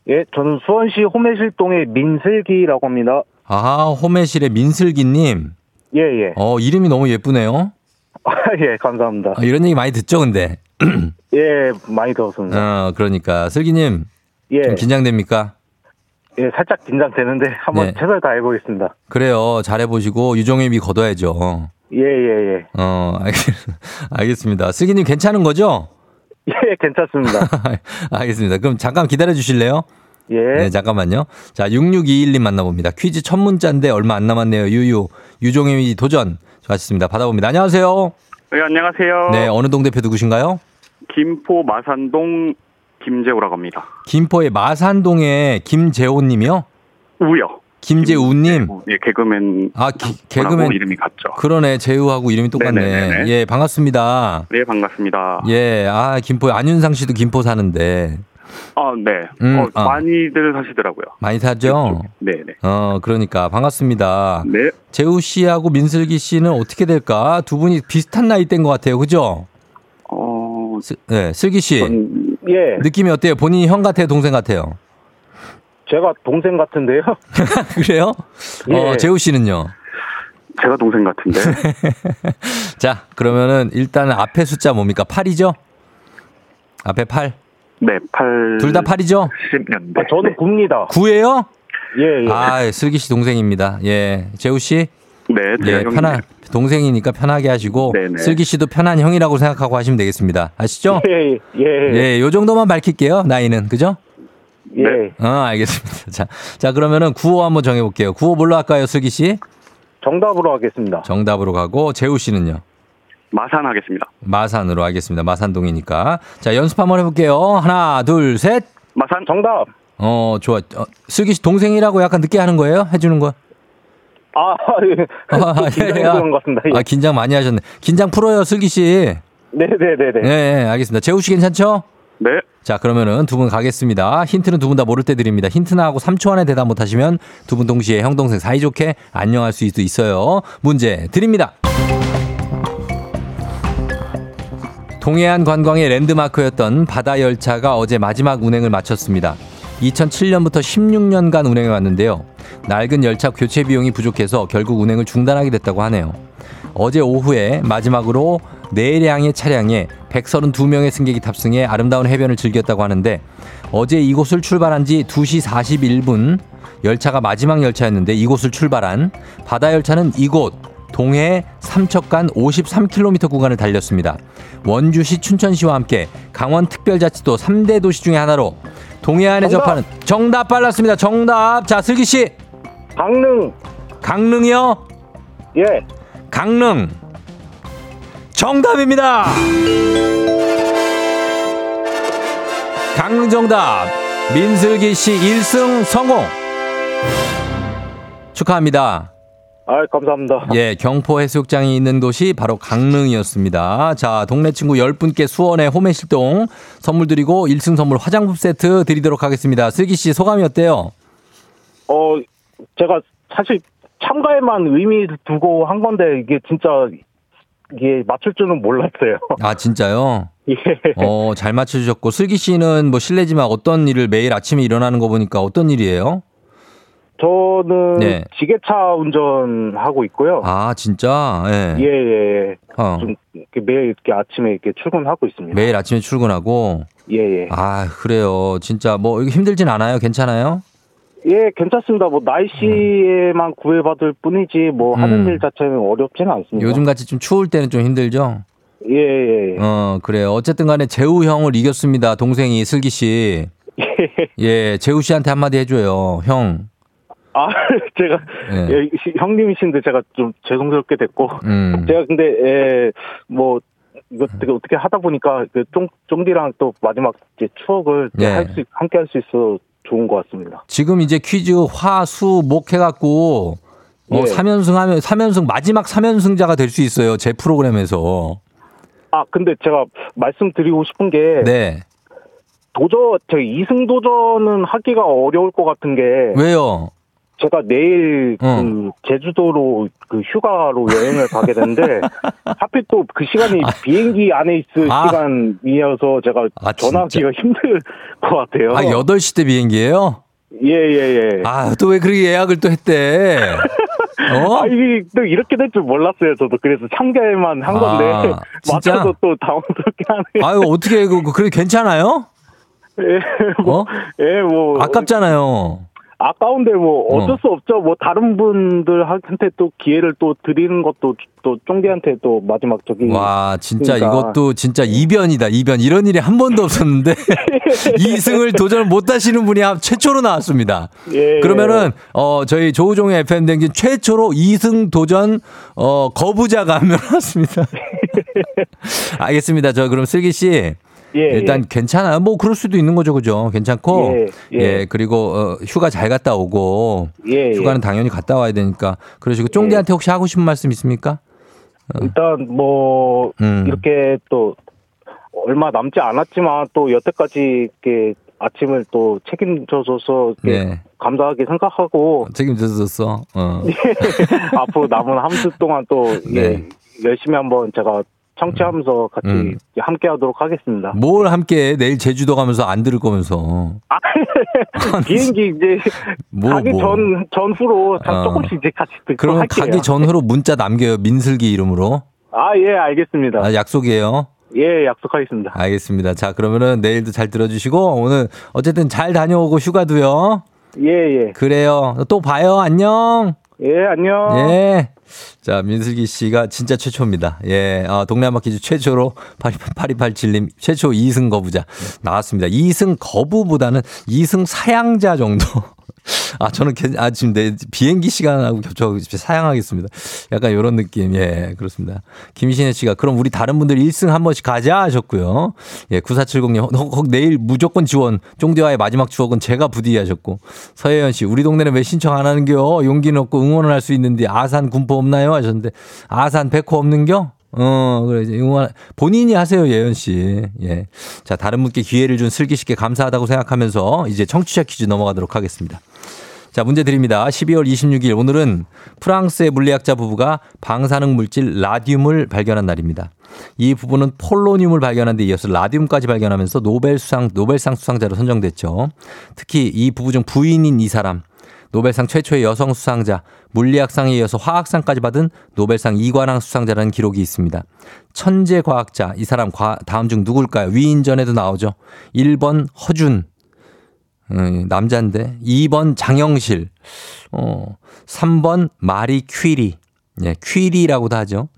예, 저는 수원시 호매실동의 민슬기라고 합니다.
아 호매실의 민슬기님.
예, 예.
어 이름이 너무 예쁘네요.
아, [laughs] 예, 감사합니다.
아, 이런 얘기 많이 듣죠 근데.
예, 많이 들었습니다.
어 그러니까 슬기님
예,
좀 긴장됩니까?
예, 살짝 긴장되는데 한번
네.
최선을 다해보겠습니다.
그래요 잘해보시고 유종혜미 걷어야죠.
예, 예, 예.
어 알, 알겠 습니다. 슬기님 괜찮은 거죠? [laughs]
예, 괜찮습니다. [laughs]
알겠습니다. 그럼 잠깐 기다려 주실래요?
예.
네, 잠깐만요. 자, 6621님 만나봅니다. 퀴즈 첫 문자인데 얼마 안 남았네요. 유유. 유종혜미 도전. 좋았습니다. 받아봅니다. 안녕하세요.
네, 안녕하세요.
네, 어느 동 대표 누구신가요?
김포 마산동 김재우라고 합니다.
김포의 마산동의 김재호님이요?
우요.
김재우님.
예, 개그맨.
아, 기- 개그맨.
이름이 같죠.
그러네. 재우하고 이름이 똑같네.
네네네네.
예, 반갑습니다.
네, 반갑습니다.
예, 아, 김포, 안윤상 씨도 김포 사는데.
아, 네.
음,
어,
아.
많이들 하시더라고요.
많이 사죠?
네, 네.
어, 그러니까. 반갑습니다.
네.
재우 씨하고 민슬기 씨는 어떻게 될까? 두 분이 비슷한 나이대인 것 같아요. 그죠?
어,
슬- 네, 슬기 씨.
전-
예,
느낌이 어때요? 본인이 형 같아요? 동생 같아요?
제가 동생 같은데요. [laughs]
그래요? 어,
예.
재우 씨는요?
제가 동생 같은데. [laughs]
자, 그러면은 일단 앞에 숫자 뭡니까? 8이죠? 앞에 8.
네, 8.
둘 다 8이죠?
10년대.
아, 저는 굽니다.
9예요?
예, 예.
아, 슬기 씨 동생입니다. 예. 재우 씨?
네,
예. 편한 동생이니까 편하게 하시고
네네.
슬기 씨도 편한 형이라고 생각하고 하시면 되겠습니다. 아시죠?
예, 예,
예, 요 정도만 밝힐게요. 나이는. 그죠?
예.
네.
어, 알겠습니다. 자, 자, 그러면은 구호 한번 정해 볼게요. 구호 뭘로 할까요, 슬기 씨?
정답으로 하겠습니다.
정답으로 가고 재우 씨는요?
마산 하겠습니다.
마산으로 알겠습니다. 마산동이니까. 자, 연습 한번 해 볼게요. 하나, 둘, 셋.
마산.
정답.
어, 좋아. 어, 슬기 씨 동생이라고 약간 늦게 하는 거예요? 해 주는 거?
아, 예.
아, [laughs]
긴장해서 그런 것 같습니다. 예.
아, 긴장 많이 하셨네. 긴장 풀어요, 슬기 씨.
네, 네, 네,
네,
네.
네, 알겠습니다. 재우 씨 괜찮죠?
네.
자, 그러면은 두 분 가겠습니다. 힌트는 두 분 다 모를 때 드립니다. 힌트나 하고 3초 안에 대답 못 하시면 두 분 동시에 형, 동생 사이좋게 안녕할 수도 있어요. 문제 드립니다. 동해안 관광의 랜드마크였던 바다 열차가 어제 마지막 운행을 마쳤습니다. 2007년부터 16년간 운행해 왔는데요. 낡은 열차 교체 비용이 부족해서 결국 운행을 중단하게 됐다고 하네요. 어제 오후에 마지막으로 4량의 차량에 132명의 승객이 탑승해 아름다운 해변을 즐겼다고 하는데 어제 이곳을 출발한 지 2시 41분 열차가 마지막 열차였는데 이곳을 출발한 바다 열차는 이곳 동해 삼척간 53km 구간을 달렸습니다. 원주시 춘천시와 함께 강원특별자치도 3대 도시 중의 하나로 동해안에
정답!
접하는 정답 빨랐습니다. 정답. 자, 슬기 씨.
강릉.
강릉이요?
예.
강릉. 정답입니다. 강릉 정답. 민슬기 씨 1승 성공. 축하합니다.
아, 감사합니다.
예, 경포 해수욕장이 있는 곳이 바로 강릉이었습니다. 자, 동네 친구 10분께 수원의 호매실동 선물 드리고 1승 선물 화장품 세트 드리도록 하겠습니다. 슬기 씨 소감이 어때요?
어, 제가 사실 참가에만 의미 두고 한 건데 이게 진짜 이게 맞출 줄은 몰랐어요.
아, 진짜요? [laughs]
예.
어, 잘 맞춰 주셨고, 슬기 씨는 뭐 실례지만 어떤 일을 매일 아침에 일어나는 거 보니까 어떤 일이에요?
저는
네.
지게차 운전하고 있고요.
아, 진짜? 예.
예, 예, 예.
어,
좀 이렇게 매일 이렇게 아침에 이렇게 출근하고 있습니다.
매일 아침에 출근하고,
예, 예.
아, 그래요. 진짜 뭐 힘들진 않아요? 괜찮아요?
예, 괜찮습니다. 뭐 날씨에만 구애받을 뿐이지 뭐 하는
음.
일 자체는 어렵지는 않습니다.
요즘 같이 좀 추울 때는 좀 힘들죠?
예, 예, 예.
어, 그래요. 어쨌든 간에 재우 형을 이겼습니다. 동생이 슬기 씨. [laughs] 예, 재우 씨한테 한마디 해줘요. 형.
아, [laughs] 제가.
예,
시- 형님이신데 제가 좀 죄송스럽게 됐고
음.
제가 근데 예, 뭐 이거 되게 어떻게 하다 보니까 그 쫑, 쫑디랑 또 마지막 이제 추억을
예.
할 수, 함께 할 수 있어 좋은 것 같습니다.
지금 이제 퀴즈 화, 수, 목 해갖고, 어,
예.
3연승 하면, 3연승, 마지막 3연승자가 될 수 있어요. 제 프로그램에서.
아, 근데 제가 말씀드리고 싶은 게
네.
도전, 제가 2승 도전은 하기가 어려울 것 같은 게
왜요?
제가 내일
어.
그 제주도로 그 휴가로 여행을 가게 되는데 [laughs] 하필 또 그 시간이 비행기 안에 있을
아.
시간이어서 제가
아,
전화하기가 힘들 것 같아요.
아, 8시 때 비행기예요
예, 예, 예.
아, 또 왜 그렇게 예약을 또 했대? [laughs] 어?
아, 이게 또 이렇게 될 줄 몰랐어요. 저도 그래서 참가에만 한 건데
아? [laughs]
맞춰서 또 당황스럽게 하네요.
아유, 어떻게, 그, 그래, 괜찮아요?
예, 뭐,
어?
예, 뭐
아깝잖아요.
아까운데 뭐
어.
어쩔 수 없죠. 뭐 다른 분들한테 또 기회를 또 드리는 것도 또 쫑디한테 또 마지막 저기
와, 진짜
그러니까.
이것도 진짜 이변이다, 이변. 이런 일이 한 번도 없었는데, [laughs] 이승을 도전을 못 하시는 분이 한- 최초로 나왔습니다.
예,
그러면은, 어, 저희 조우종의 FM댕진 최초로 이승 도전, 어, 거부자가 한 명 나왔습니다. [laughs] 알겠습니다. 저 그럼 슬기 씨.
예,
일단 괜찮아요. 뭐 그럴 수도 있는 거죠, 그죠? 괜찮고,
예,
예,
예.
그리고 어, 휴가 잘 갔다 오고,
예, 예.
휴가는 당연히 갔다 와야 되니까 그러시고 쫑디한테 혹시 하고 싶은 말씀 있습니까?
일단 뭐
음.
이렇게 또 얼마 남지 않았지만 또 여태까지 이렇게 아침을 또 책임져줘서
네.
감사하게 생각하고
책임져줬어. 어. [laughs]
앞으로 남은 한 주 동안 또 예,
네.
열심히 한번 제가 청취하면서 같이
음.
함께 하도록 하겠습니다.
뭘 함께 내일 제주도 가면서 안 들을 거면서. [laughs]
비행기 이제
뭐,
가기
뭐.
전 전후로 다
어.
조금씩 이제 같이 듣고
그러면
할게요.
가기 전후로 문자 남겨요. 민슬기 이름으로.
아 예 알겠습니다.
아, 약속이에요.
예 약속하겠습니다.
알겠습니다. 자, 그러면은 내일도 잘 들어주시고 오늘 어쨌든 잘 다녀오고 휴가도요.
예 예.
그래요. 또 봐요. 안녕.
예, 안녕.
예. 자, 민슬기 씨가 진짜 최초입니다. 예. 아, 동네 한바퀴즈 최초로 8287님 최초 2승 거부자 나왔습니다. 2승 거부보다는 2승 사양자 정도. [laughs] 아, 저는 괜- 아, 지금 내 비행기 시간하고 겹쳐가고 사양하겠습니다. 약간 이런 느낌. 예, 그렇습니다. 김신혜 씨가 그럼 우리 다른 분들 1승 한 번씩 가자 하셨고요. 예, 9470님, 혹, 혹 내일 무조건 지원. 쫑디와의 마지막 추억은 제가 부디 하셨고. 서혜연 씨, 우리 동네는 왜 신청 안 하는겨? 용기는 없고 응원을 할 수 있는데 아산 군포 없나요? 하셨는데 아산 백호 없는겨? 어, 그래, 이제 응원, 본인이 하세요, 예연 씨. 예. 자, 다른 분께 기회를 준 슬기 씨께 감사하다고 생각하면서 이제 청취자 퀴즈 넘어가도록 하겠습니다. 자, 문제 드립니다. 12월 26일 오늘은 프랑스의 물리학자 부부가 방사능 물질 라듐을 발견한 날입니다. 이 부부는 폴로늄을 발견한 데 이어서 라듐까지 발견하면서 노벨 수상 노벨상 수상자로 선정됐죠. 특히 이 부부 중 부인인 이 사람 노벨상 최초의 여성 수상자, 물리학상에 이어서 화학상까지 받은 노벨상 이관왕 수상자라는 기록이 있습니다. 천재 과학자, 이 사람 과- 다음 중 누굴까요? 위인전에도 나오죠. 1번 허준, 음, 남자인데 2번 장영실, 어, 3번 마리 퀴리, 예, 퀴리라고도 하죠.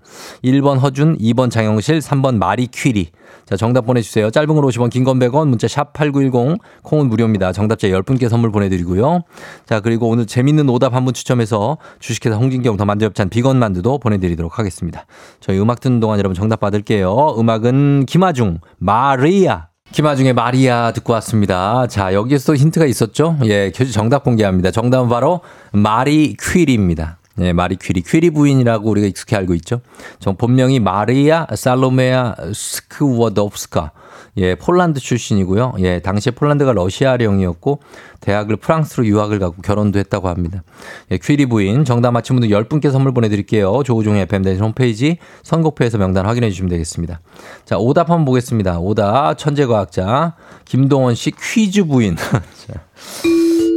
1번 허준, 2번 장영실, 3번 마리 퀴리. 자, 정답 보내주세요. 짧은 걸 50원, 긴 건 100원, 문자 샵 8910, 콩은 무료입니다. 정답자 10분께 선물 보내드리고요. 자, 그리고 오늘 재밌는 오답 한 분 추첨해서 주식회사 홍진경 더 만두엽찬 비건 만두도 보내드리도록 하겠습니다. 저희 음악 듣는 동안 여러분 정답 받을게요. 음악은 김아중, 마리아. 김아중의 마리아 듣고 왔습니다. 자, 여기에서 또 힌트가 있었죠? 예, 교지 정답 공개합니다. 정답은 바로 마리 퀴리입니다. 예, 마리 퀴리. 퀴리 부인이라고 우리가 익숙히 알고 있죠. 정 본명이 마리아 살로메아 스크워덥스카. 예, 폴란드 출신이고요. 예, 당시에 폴란드가 러시아령이었고 대학을 프랑스로 유학을 가고 결혼도 했다고 합니다. 예, 퀴리 부인 정답 맞힌 분들 10분께 선물 보내 드릴게요. 조우종의 FM 대신 홈페이지 선곡표에서 명단 확인해 주시면 되겠습니다. 자, 오답 한번 보겠습니다. 오답 천재 과학자 김동원 씨 퀴즈 부인. [laughs] 자,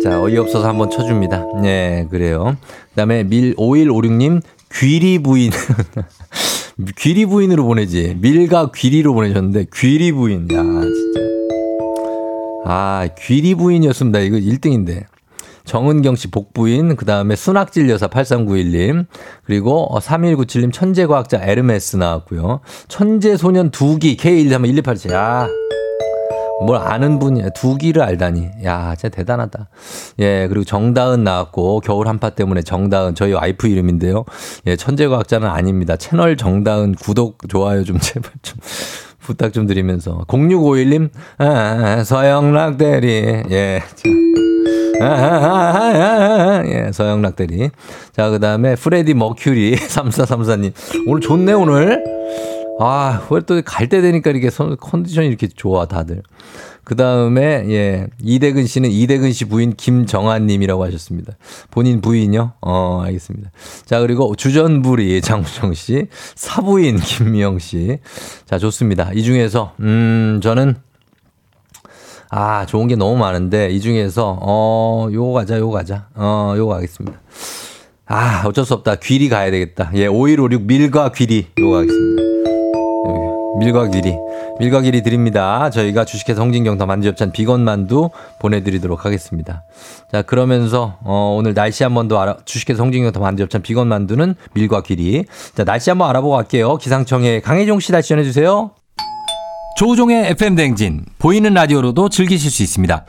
자, 어이없어서 한번 쳐줍니다. 네, 그래요. 그 다음에 밀, 5156님, 귀리 부인. [laughs] 귀리 부인으로 보내지. 밀과 귀리로 보내셨는데, 귀리 부인. 야, 진짜. 아, 귀리 부인이었습니다. 이거 1등인데. 정은경 씨 복부인, 그 다음에 순학질 여사 8391님, 그리고 3197님 천재과학자 에르메스 나왔고요. 천재소년 두기 K13118. 야. 뭘 아는 분이야. 두 기를 알다니. 야, 진짜 대단하다. 예, 그리고 정다은 나왔고, 겨울 한파 때문에 정다은, 저희 와이프 이름인데요. 예, 천재과학자는 아닙니다. 채널 정다은 구독, 좋아요 좀 [laughs] 제발 좀 부탁 좀 드리면서. 0651님, 아, 서영락 대리. 예. 아, 아, 아, 아, 아, 예, 서영락 대리. 자, 그 다음에 프레디 머큐리 [laughs] 3434님. 오늘 좋네, 오늘. 아, 왜또갈 때 되니까 이렇게 선- 컨디션이 이렇게 좋아, 다들. 그 다음에, 예, 이대근 씨는 이대근 씨 부인 김정한 님이라고 하셨습니다. 본인 부인요? 어, 알겠습니다. 자, 그리고 주전부리 장우정 씨, 사부인 김미영 씨. 자, 좋습니다. 이 중에서, 음, 저는 아, 좋은 게 너무 많은데, 이 중에서, 어, 요거 가자, 요거 가자. 어, 요거 가겠습니다. 아, 어쩔 수 없다. 귀리 가야 되겠다. 예, 5156 밀과 귀리. 요거 가겠습니다. 여기, 밀과 귀리. 밀과 귀리 드립니다. 저희가 주식회사 홍진경더 만두엽찬 비건 만두 보내드리도록 하겠습니다. 자, 그러면서, 어, 오늘 날씨 한 번 더 알아, 주식회사 홍진경더 만두엽찬 비건 만두는 밀과 귀리. 자, 날씨 한번 알아보고 갈게요. 기상청에 강혜종 씨 날씨 전해주세요. 조우종의 FM 댕진 보이는 라디오로도 즐기실 수 있습니다.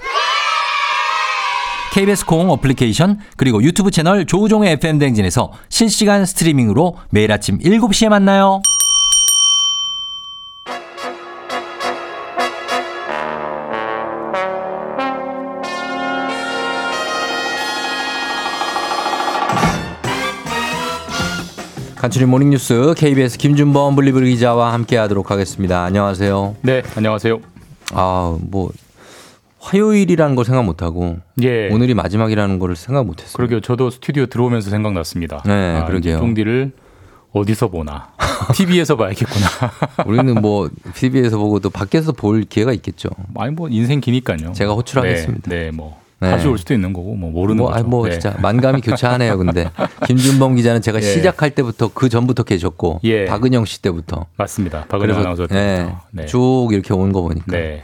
KBS 콩 어플리케이션 그리고 유튜브 채널 조우종의 FM 대행진에서 실시간 스트리밍으로 매일 아침 7시에 만나요. 간추린 모닝뉴스 KBS 김준범 블리블 기자와 함께하도록 하겠습니다. 안녕하세요.
네, 안녕하세요.
아, 뭐 화요일이라는 걸 생각 못 하고
예.
오늘이 마지막이라는 걸 생각 못 했어요.
그러게요. 저도 스튜디오 들어오면서 생각났습니다.
네,
아,
그러게요.
쫑디를 어디서 보나. [laughs] TV에서 봐야겠구나. [laughs]
우리는 뭐 TV에서 보고 또 밖에서 볼 기회가 있겠죠.
아니 뭐 인생 기니까요.
제가 호출하겠습니다.
네, 네, 뭐
네.
자주 올 수도 있는 거고 뭐 모르는
뭐,
거죠.
아니, 뭐
네.
진짜 만감이 [laughs] 교차하네요. 근데 김준범 기자는 제가
예.
시작할 때부터 그 전부터 계셨고
예.
박은영 씨 때부터
맞습니다. 박은영 아나운서 때부터.
예,
네.
쭉 이렇게 온 거 보니까
네.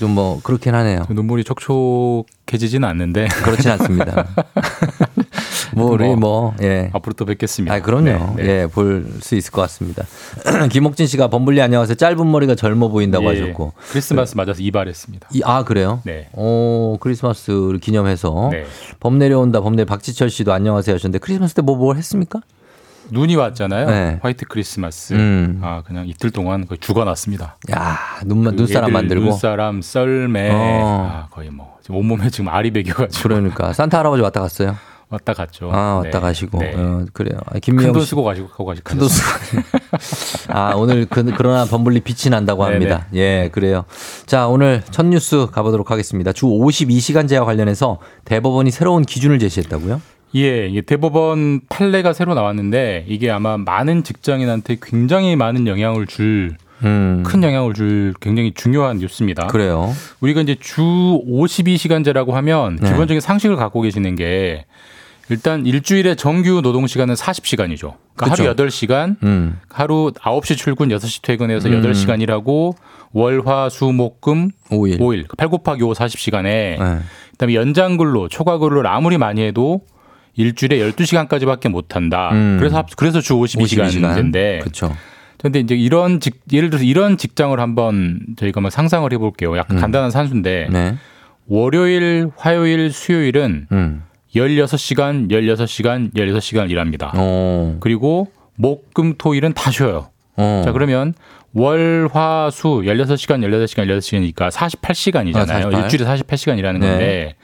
좀뭐 그렇긴 하네요.
눈물이 촉촉해지지는 않는데
그렇진 않습니다. [laughs] 뭐 우리 뭐 예.
앞으로 또 뵙겠습니다.
아, 그럼요.
네, 네.
예, 볼 수 있을 것 같습니다. [clears throat] 김옥진 씨가 범블리 안녕하세요. 짧은 머리가 젊어 보인다고
예.
하셨고.
크리스마스 맞아서 이발했습니다.
이, 아, 그래요?
네.
오, 크리스마스를 기념해서.
네.
범 내려온다. 범내 박지철 씨도 안녕하세요 하셨는데 크리스마스 때 뭐 뭘 했습니까?
눈이 왔잖아요.
네.
화이트 크리스마스.
음.
아 그냥 이틀 동안 거의 죽어놨습니다.
야, 눈만
그
눈사람 만들고.
눈사람, 썰매,
어.
아, 거의 뭐 온몸에 지금 알이 배겨가지고
그러니까 산타 할아버지 왔다 갔어요.
왔다 갔죠.
아, 왔다
네.
가시고.
네.
어, 그래요. 아, 김미영
큰돈
씨.
쓰고 가시고 가고 가시고
큰돈 쓰고. 아, 오늘 그, 그러나 범블리 빛이 난다고 합니다. 예, 그래요. 자, 오늘 첫 뉴스 가보도록 하겠습니다. 주 52시간제와 관련해서 대법원이 새로운 기준을 제시했다고요?
예, 이게 대법원 판례가 새로 나왔는데 이게 아마 많은 직장인한테 굉장히 많은 영향을 줄큰
음.
영향을 줄 굉장히 중요한 뉴스입니다.
그래요.
우리가 이제 주 52시간제라고 하면
네.
기본적인 상식을 갖고 계시는 게 일단 일주일에 정규 노동 시간은 40시간이죠. 그러니까
그쵸.
하루 8시간,
음.
하루 9시 출근, 6시 퇴근해서
음.
8시간 일하고 월, 화, 수, 목, 금
5일.
5일. 8 곱하기 5 40시간에
네.
그다음에 연장 근로, 초과 근로를 아무리 많이 해도 일주일에 12시간까지밖에 못 한다.
음.
그래서 합- 그래서 주 52시간인데
그렇죠.
그런데 이제 이런 직 예를 들어서 이런 직장을 한번 저희가 한번 상상을 해 볼게요. 약간
음.
간단한 산수인데
네.
월요일, 화요일, 수요일은
음.
16시간, 16시간, 16시간 일합니다.
어.
그리고 목, 금, 토 일은 다 쉬어요.
어.
자, 그러면 월, 화, 수 16시간, 16시간, 16시간이니까 48시간이잖아요.
아, 48.
일주일에 48시간 일하는
네.
건데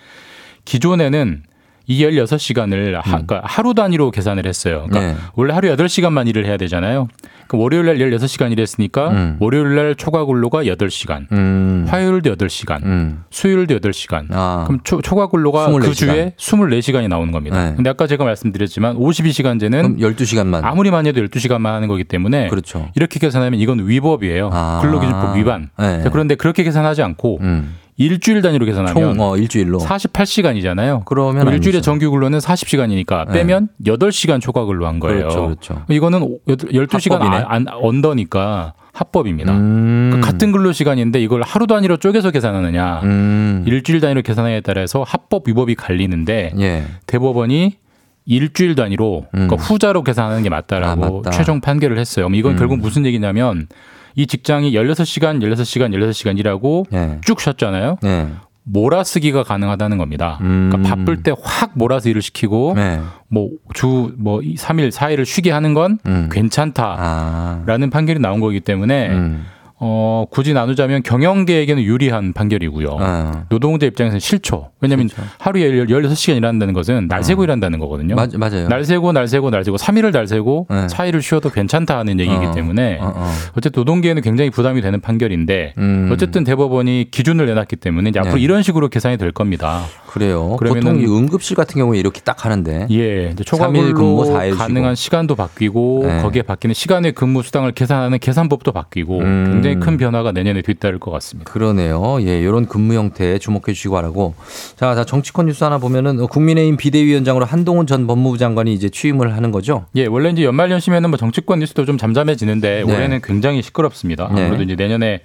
기존에는 이 16시간을 하,
음.
그러니까 하루 단위로 계산을 했어요. 그러니까
네.
원래 하루 8시간만 일을 해야 되잖아요. 그 월요일 날 16시간 일했으니까
음.
월요일 날 초과 근로가 8시간,
음.
화요일도 8시간,
음.
수요일도 8시간.
아.
그럼 초, 초과 근로가 그
24시간.
주에 24시간이 나오는 겁니다.
네.
근데 아까 제가 말씀드렸지만 52시간제는
그럼 12시간만.
아무리 많이 해도 12시간만 하는 거기 때문에
그렇죠.
이렇게 계산하면 이건 위법이에요.
아.
근로기준법 위반.
네.
자, 그런데 그렇게 계산하지 않고
음.
일주일 단위로 계산하면
총 어, 일주일로.
48시간이잖아요.
그러면
일주일에
아니죠.
정규 근로는 40시간이니까
네.
빼면 8시간 초과 근로한 거예요.
그렇죠, 그렇죠.
이거는 12시간
합법이네.
안, 언더니까 합법입니다.
음.
그 같은 근로 시간인데 이걸 하루 단위로 쪼개서 계산하느냐,
음.
일주일 단위로 계산하냐에 따라서 합법 위법이 갈리는데
예.
대법원이 일주일 단위로 그러니까
음.
후자로 계산하는 게 맞다라고
아, 맞다.
최종 판결을 했어요. 이건
음.
결국 무슨 얘기냐면 이 직장이 16시간, 16시간, 16시간 일하고
예.
쭉 쉬었잖아요.
예.
몰아쓰기가 가능하다는 겁니다.
음.
그러니까 바쁠 때 확 몰아서 일을 시키고
네.
뭐주뭐 3일, 4일을 쉬게 하는 건
음.
괜찮다라는
아.
판결이 나온 거기 때문에
음.
어, 굳이 나누자면 경영계에게는 유리한 판결이고요.
어.
노동자 입장에서는 싫죠. 왜냐하면 하루에 16시간 일한다는 것은 날 새고 일한다는 거거든요.
맞, 맞아요.
날 새고 날 새고 날 새고 3일을 날 새고
네.
4일을 쉬어도 괜찮다 하는 얘기이기
어.
때문에
어, 어.
어 쨌든 노동계에는 굉장히 부담이 되는 판결인데
음.
어쨌든 대법원이 기준을 내놨기 때문에 이제 앞으로
네.
이런 식으로 계산이 될 겁니다.
그래요. 보통 이 응급실 같은 경우에 이렇게 딱 하는데.
예,
삼일 근무,
초과근로
사일
가능한
쉬고.
시간도 바뀌고
네.
거기에 바뀌는 시간의 근무 수당을 계산하는 계산법도 바뀌고
음.
굉장히 큰 변화가 내년에 뒤따를 것 같습니다.
그러네요. 예, 이런 근무 형태에 주목해 주시기 바라고. 자, 자, 정치권 뉴스 하나 보면은 어, 국민의힘 비대위원장으로 한동훈 전 법무부 장관이 이제 취임을 하는 거죠.
예, 원래 이제 연말 연시면은 뭐 정치권 뉴스도 좀 잠잠해지는데
네.
올해는 굉장히 시끄럽습니다.
네.
아무래도 이제 내년에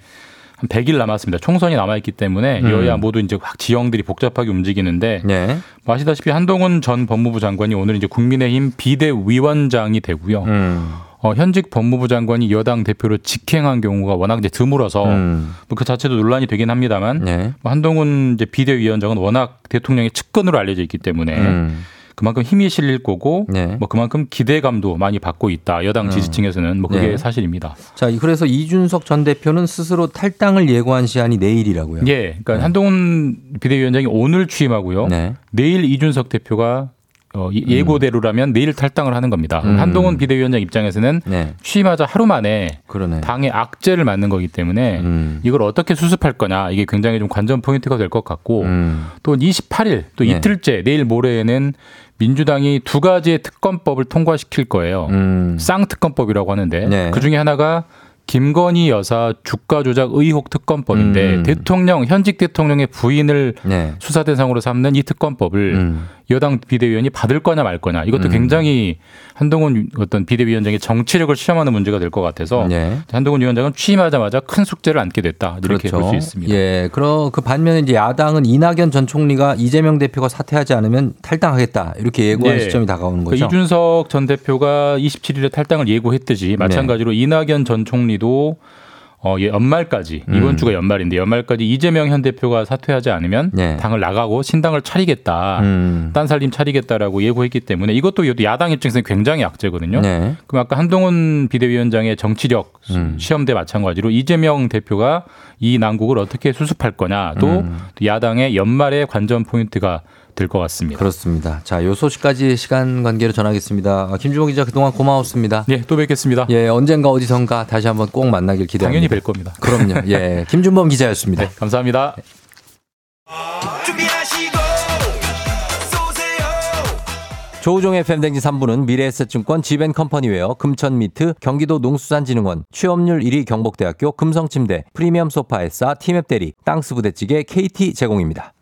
한 100일 남았습니다. 총선이 남아있기 때문에
음.
여야 모두 이제 확 지형들이 복잡하게 움직이는데
네.
뭐 아시다시피 한동훈 전 법무부 장관이 오늘 이제 국민의힘 비대위원장이 되고요.
음.
어, 현직 법무부 장관이 여당 대표로 직행한 경우가 워낙 이제 드물어서
음.
뭐그 자체도 논란이 되긴 합니다만
네.
뭐 한동훈 이제 비대위원장은 워낙 대통령의 측근으로 알려져 있기 때문에
음.
그만큼 힘이 실릴 거고
네.
뭐 그만큼 기대감도 많이 받고 있다 여당 지지층에서는 뭐 그게
네.
사실입니다.
자, 그래서 이준석 전 대표는 스스로 탈당을 예고한 시한이 내일이라고요.
예, 그러니까 한동훈 비대위원장이 오늘 취임하고요.
네.
내일 이준석 대표가 어, 이- 예고대로라면 내일 탈당을 하는 겁니다.
음.
한동훈 비대위원장 입장에서는
네.
취임하자 하루 만에
그러네.
당의 악재를 맞는 거기 때문에
음.
이걸 어떻게 수습할 거냐 이게 굉장히 좀 관전 포인트가 될 것 같고
음.
또 28일 또
네.
이틀째 내일 모레에는 민주당이 두 가지의 특검법을 통과시킬 거예요.
음.
쌍특검법이라고 하는데
네.
그 중에 하나가 김건희 여사 주가 조작 의혹 특검법인데
음.
대통령 현직 대통령의 부인을
네.
수사 대상으로 삼는 이 특검법을
음.
여당 비대위원이 받을 거냐 말 거냐 이것도
음.
굉장히 한동훈 어떤 비대위원장의 정치력을 시험하는 문제가 될 것 같아서
네.
한동훈 위원장은 취임하자마자 큰 숙제를 안게 됐다 이렇게 볼수 있습니다.
예, 그럼 그 반면에 이제 야당은 이낙연 전 총리가 이재명 대표가 사퇴하지 않으면 탈당하겠다 이렇게 예고한
예.
시점이 다가오는
그
거죠.
이준석 전 대표가 27일에 탈당을 예고했듯이 마찬가지로 이낙연 전 총리 도 어, 예, 연말까지 이번
음.
주가 연말인데 연말까지 이재명 현 대표가 사퇴하지 않으면
네.
당을 나가고 신당을 차리겠다.
음.
딴 살림 차리겠다라고 예고했기 때문에 이것도 야당 입장에서는 굉장히 악재거든요.
네.
그럼 아까 한동훈 비대위원장의 정치력
음.
시험대 마찬가지로 이재명 대표가 이 난국을 어떻게 수습할 거냐 또
음.
야당의 연말의 관전 포인트가 될 것 같습니다.
그렇습니다. 자, 요 소식까지 시간 관계로 전하겠습니다. 아, 김주호 기자 그동안 고마웠습니다.
예, 또 뵙겠습니다.
예, 언젠가 어디선가 다시 한번 꼭 만나길 기대합니다.
당연히 뵐 겁니다.
그럼요. 예, [laughs] 김준범 기자였습니다.
네, 감사합니다.
조우종의 FM대행진 3부는 미래에셋증권 지벤컴퍼니웨어 금천미트 경기도 농수산진흥원 취업률 1위 경북대학교 금성침대 프리미엄 소파에싸 티맵대리 땅스부대찌개 KT 제공입니다.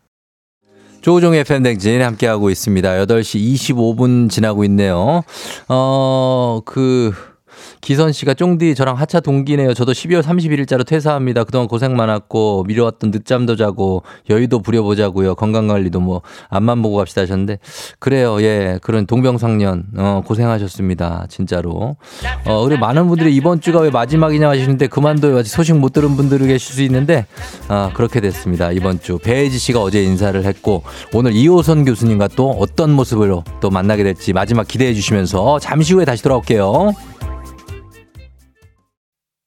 조우종의 팬댕진 함께하고 있습니다. 8시 25분 지나고 있네요. 어, 그, 기선 씨가 쫑디 저랑 하차 동기네요. 저도 12월 31일자로 퇴사합니다. 그동안 고생 많았고 미뤄왔던 늦잠도 자고 여의도 부려보자고요. 건강관리도 뭐 앞만 보고 갑시다 하셨는데 그래요. 예. 그런 동병상련 어, 고생하셨습니다. 진짜로. 어, 그리고 많은 분들이 이번 주가 왜 마지막이냐 하시는데 그만둬요. 아직 소식 못 들은 분들이 계실 수 있는데 아, 그렇게 됐습니다. 이번 주 배혜지 씨가 어제 인사를 했고 오늘 이호선 교수님과 또 어떤 모습으로 또 만나게 될지 마지막 기대해 주시면서 잠시 후에 다시 돌아올게요.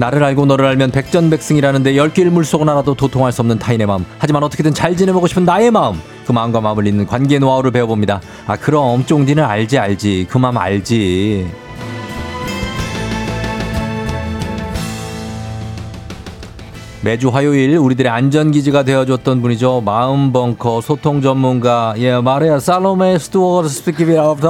나를 알고 너를 알면 백전백승이라는데 열길 물속은 알아도 도통할 수 없는 타인의 마음. 하지만 어떻게든 잘 지내보고 싶은 나의 마음. 그 마음과 마음을 잇는 관계 노하우를 배워봅니다. 아 그럼 쫑디는 알지 알지. 그 마음 알지. 매주 화요일 우리들의 안전기지가 되어줬던 분이죠. 마음 벙커 소통 전문가. 예 말해요 살로메 스튜어트 스피키비 오브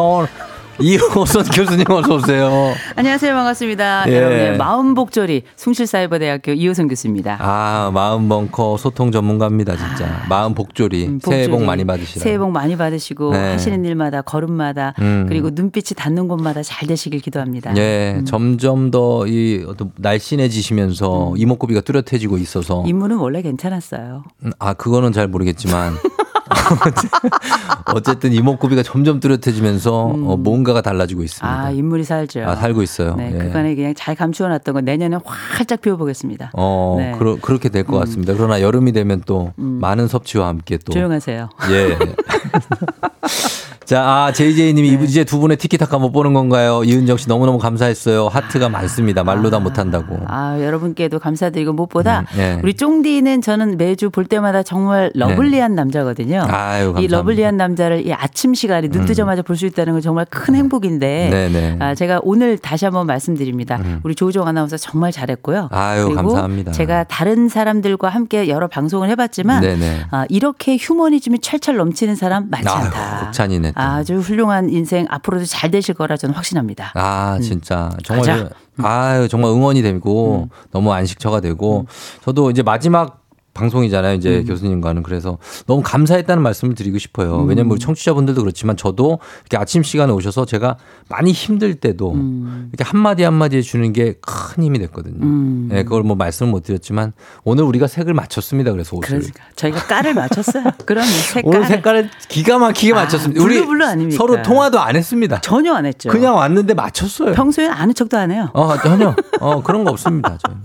이호선 [laughs] 교수님 어서 오세요.
안녕하세요. 반갑습니다.
예.
여러분의 마음 복조리 숭실사이버대학교 이호선 교수입니다.
아, 마음 벙커 소통 전문가입니다, 진짜. 마음 복조리.
음,
새해 복
복조리.
많이 받으시라.
새해 복 많이 받으시고
네.
하시는 일마다 걸음마다
음.
그리고 눈빛이 닿는 곳마다 잘 되시길 기도합니다.
예,
음.
점점 더 이 어떤 날씬해지시면서 이목구비가 뚜렷해지고 있어서
인물은 원래 괜찮았어요.
음, 아 그거는 잘 모르겠지만 [laughs] [laughs] 어쨌든 이목구비가 점점 뚜렷해지면서 어, 뭔가가 달라지고 있습니다.
음. 아 인물이 살죠.
아, 살고 있어요.
네,
예.
그간에 그냥 잘 감추어놨던 건 내년에 활짝 피워보겠습니다.
어,
네. 음.
그러, 그렇게 될 것 같습니다. 그러나 여름이 되면 또 많은 섭취와 함께 또
조용하세요.
예. [laughs] 자, 아, JJ님이
네.
이제 두 분의 티키타카 못 보는 건가요? 이은정 씨 너무너무 감사했어요. 하트가 많습니다. 말로 다 못한다고.
아 여러분께도 감사드리고 무엇보다
음, 예.
우리 쫑디는 저는 매주 볼 때마다 정말 lovely한 남자거든요.
네. 아유, 감사합니다. 음.
이 lovely한 남자를 이 아침 시간에 눈 뜨자마자 볼수 있다는 건 정말 큰 행복인데
네네.
아, 제가 오늘 다시 한번 말씀드립니다. 우리 조종 아나운서 정말 잘했고요.
아유,
그리고
감사합니다.
제가 다른 사람들과 함께 여러 방송을 해봤지만
네네.
아, 이렇게 휴머니즘이 철철 넘치는 사람 많지
아유,
않다.
극찬이네. 또.
아주 훌륭한 인생 앞으로도 잘 되실 거라 저는 확신합니다.
아, 진짜. 정말,
음. 가자. 음.
아유, 정말 응원이 되고, 너무 안식처가 되고, 저도 이제 마지막 방송이잖아요. 이제
음.
교수님과는. 그래서 너무 감사했다는 말씀을 드리고 싶어요.
음.
왜냐면 우리 청취자분들도 그렇지만 저도 이렇게 아침 시간에 오셔서 제가 많이 힘들 때도
음.
이렇게 한마디 한마디 해 주는 게 큰 힘이 됐거든요.
음.
네, 그걸 뭐 말씀을 못 드렸지만 오늘 우리가 색을 맞췄습니다. 그래서 옷을.
그러니까 저희가 깔을 맞췄어요. [laughs] 그러면 색깔
오늘 색깔을 기가 막히게
아,
맞췄습니다. 우리
blue blue 아닙니까?
서로 통화도 안 했습니다.
전혀 안 했죠.
그냥 왔는데 맞췄어요.
평소엔 아는 척도 안 해요.
어, 전혀. 어, 그런 거 없습니다. 저희.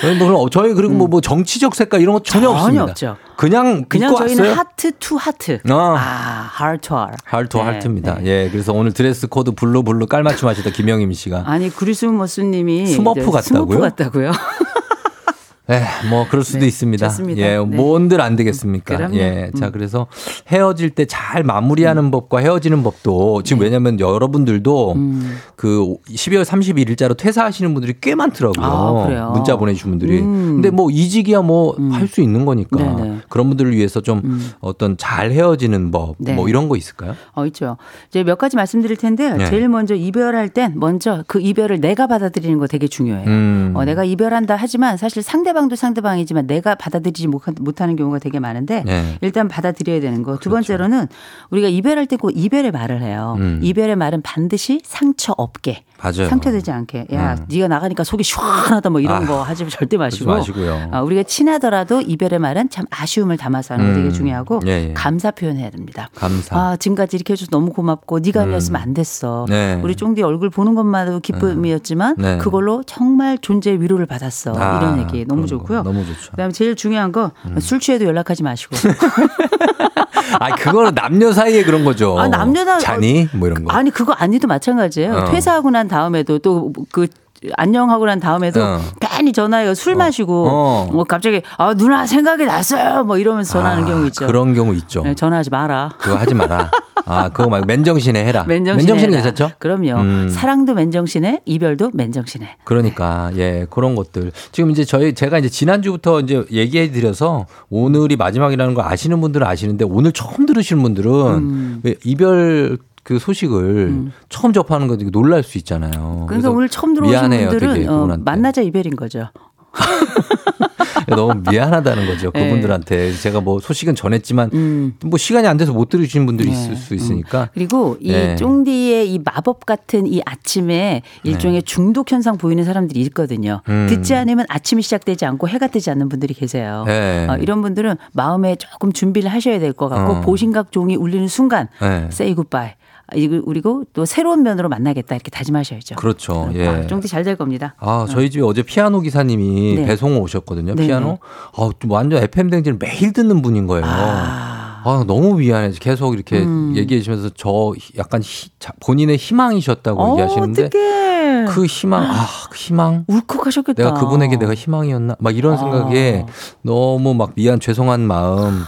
저희 뭐, 저희 그리고 뭐, 뭐 정치적 색깔 이런 거 전혀,
전혀
없습니다.
없죠.
그냥,
그냥 저희는
왔어요.
하트 투 하트.
어.
아, 하트 투 하트.
하트
네,
하트입니다.
네.
예, 그래서 오늘 드레스 코드 blue blue 깔맞춤 하셨다 김영임 씨가.
아니 그리스모스님이
스머프
이제
같다고요?
스머프 같다고요. [laughs]
예, 뭐 그럴 수도
네,
있습니다.
좋습니다.
예,
네.
뭔들 안 되겠습니까?
그럼요.
예, 자
음.
그래서 헤어질 때 잘 마무리하는 법과 헤어지는 법도 지금 왜냐하면 여러분들도
네. 음.
그 12월 31일자로 퇴사하시는 분들이 꽤 많더라고요.
아, 그래요?
문자 보내주신 분들이.
음.
근데 뭐 이직이야 뭐 할 수 있는 거니까
네네.
그런 분들을 위해서 좀 어떤 잘 헤어지는 법
네.
뭐 이런 거 있을까요?
어 있죠. 이제 몇 가지 말씀드릴 텐데요.
네.
제일 먼저 이별할 땐 먼저 그 이별을 내가 받아들이는 거 되게 중요해요.
음.
어, 내가 이별한다 하지만 사실 상대 방도 상대방이지만 내가 받아들이지 못- 못하는 경우가 되게 많은데
네.
일단 받아들여야 되는 거. 두 번째로는 우리가 이별할 때 꼭 이별의 말을 해요.
음.
이별의 말은 반드시 상처 없게.
맞아요.
상처되지 않게. 야,
음.
네가 나가니까 속이 시원하다 뭐 이런
아,
거 하지 절대 마시고.
마시고요.
아, 우리가 친하더라도 이별의 말은 참 아쉬움을 담아서 하는 거 되게
음.
중요하고
예, 예.
감사 표현해야 됩니다.
감사.
아, 지금까지 이렇게 해줘서 너무 고맙고 네가 아니었으면 안 됐어.
네.
우리 쫑디 얼굴 보는 것만으로 기쁨이었지만
네.
그걸로 정말 존재의 위로를 받았어.
아,
이런 얘기 너무
거
좋고요.
너무 좋죠.
그다음에 제일 중요한 거술 취해도 연락하지 마시고. [laughs]
아, 그거는 남녀 사이에 그런 거죠.
아, 남녀 다-
자니? 뭐 이런 거.
아니 그거 아니도 마찬가지예요.
어.
퇴사하고 난 다음에도 또그 안녕하고 난 다음에도
어.
괜히 전화해요. 술 마시고
어.
뭐 갑자기 아 누나 생각이 났어요. 뭐 이러면서 전화하는
아,
경우 있죠.
그런 경우 있죠.
네, 전화하지 마라.
그거 하지 마라. [laughs] 아, 그거 말고 맨정신에 해라.
맨정신에
맨정신에. 괜찮죠?
그럼요.
음.
사랑도 맨정신에 이별도 맨정신에.
그러니까 예 그런 것들 지금 이제 저희 제가 이제 지난주부터 이제 얘기해 드려서 오늘이 마지막이라는 거 아시는 분들은 아시는데 오늘 처음 들으시는 분들은
음.
왜 이별 그 소식을 처음 접하는 거 되게 놀랄 수 있잖아요.
그러니까 오늘 처음 들어오신
미안해요,
분들은 어. 만나자 이별인 거죠. [laughs]
너무 미안하다는 거죠
네.
그분들한테 제가 뭐 소식은 전했지만
음.
뭐 시간이 안 돼서 못 들으시는 분들이
네.
있을 수 있으니까
그리고 이
네.
쫑디의 이 마법 같은 이 아침에 일종의 중독 현상 보이는 사람들이 있거든요.
음.
듣지 않으면 아침이 시작되지 않고 해가 뜨지 않는 분들이 계세요.
네.
어, 이런 분들은 마음에 조금 준비를 하셔야 될 것 같고
어.
보신각 종이 울리는 순간
네.
say goodbye. 이거 그리고 또 새로운 면으로 만나겠다 이렇게 다짐하셔야죠.
그렇죠. 예.
아, 쫑디 잘 될 겁니다.
아, 저희 집에 어제 피아노 기사님이
네.
배송 오셨거든요.
네,
피아노.
네.
아, 좀 완전 FM 댕지를 매일 듣는 분인 거예요. 아, 너무 미안해. 계속 이렇게
음.
얘기해 주시면서 저 약간 히- 자- 본인의 희망이셨다고
어,
얘기하시는데
어떡해.
그 희망, 아, 그 희망.
울컥하셨겠다.
내가 그분에게 내가 희망이었나? 막 이런
아.
생각에 너무 막 미안, 죄송한 마음.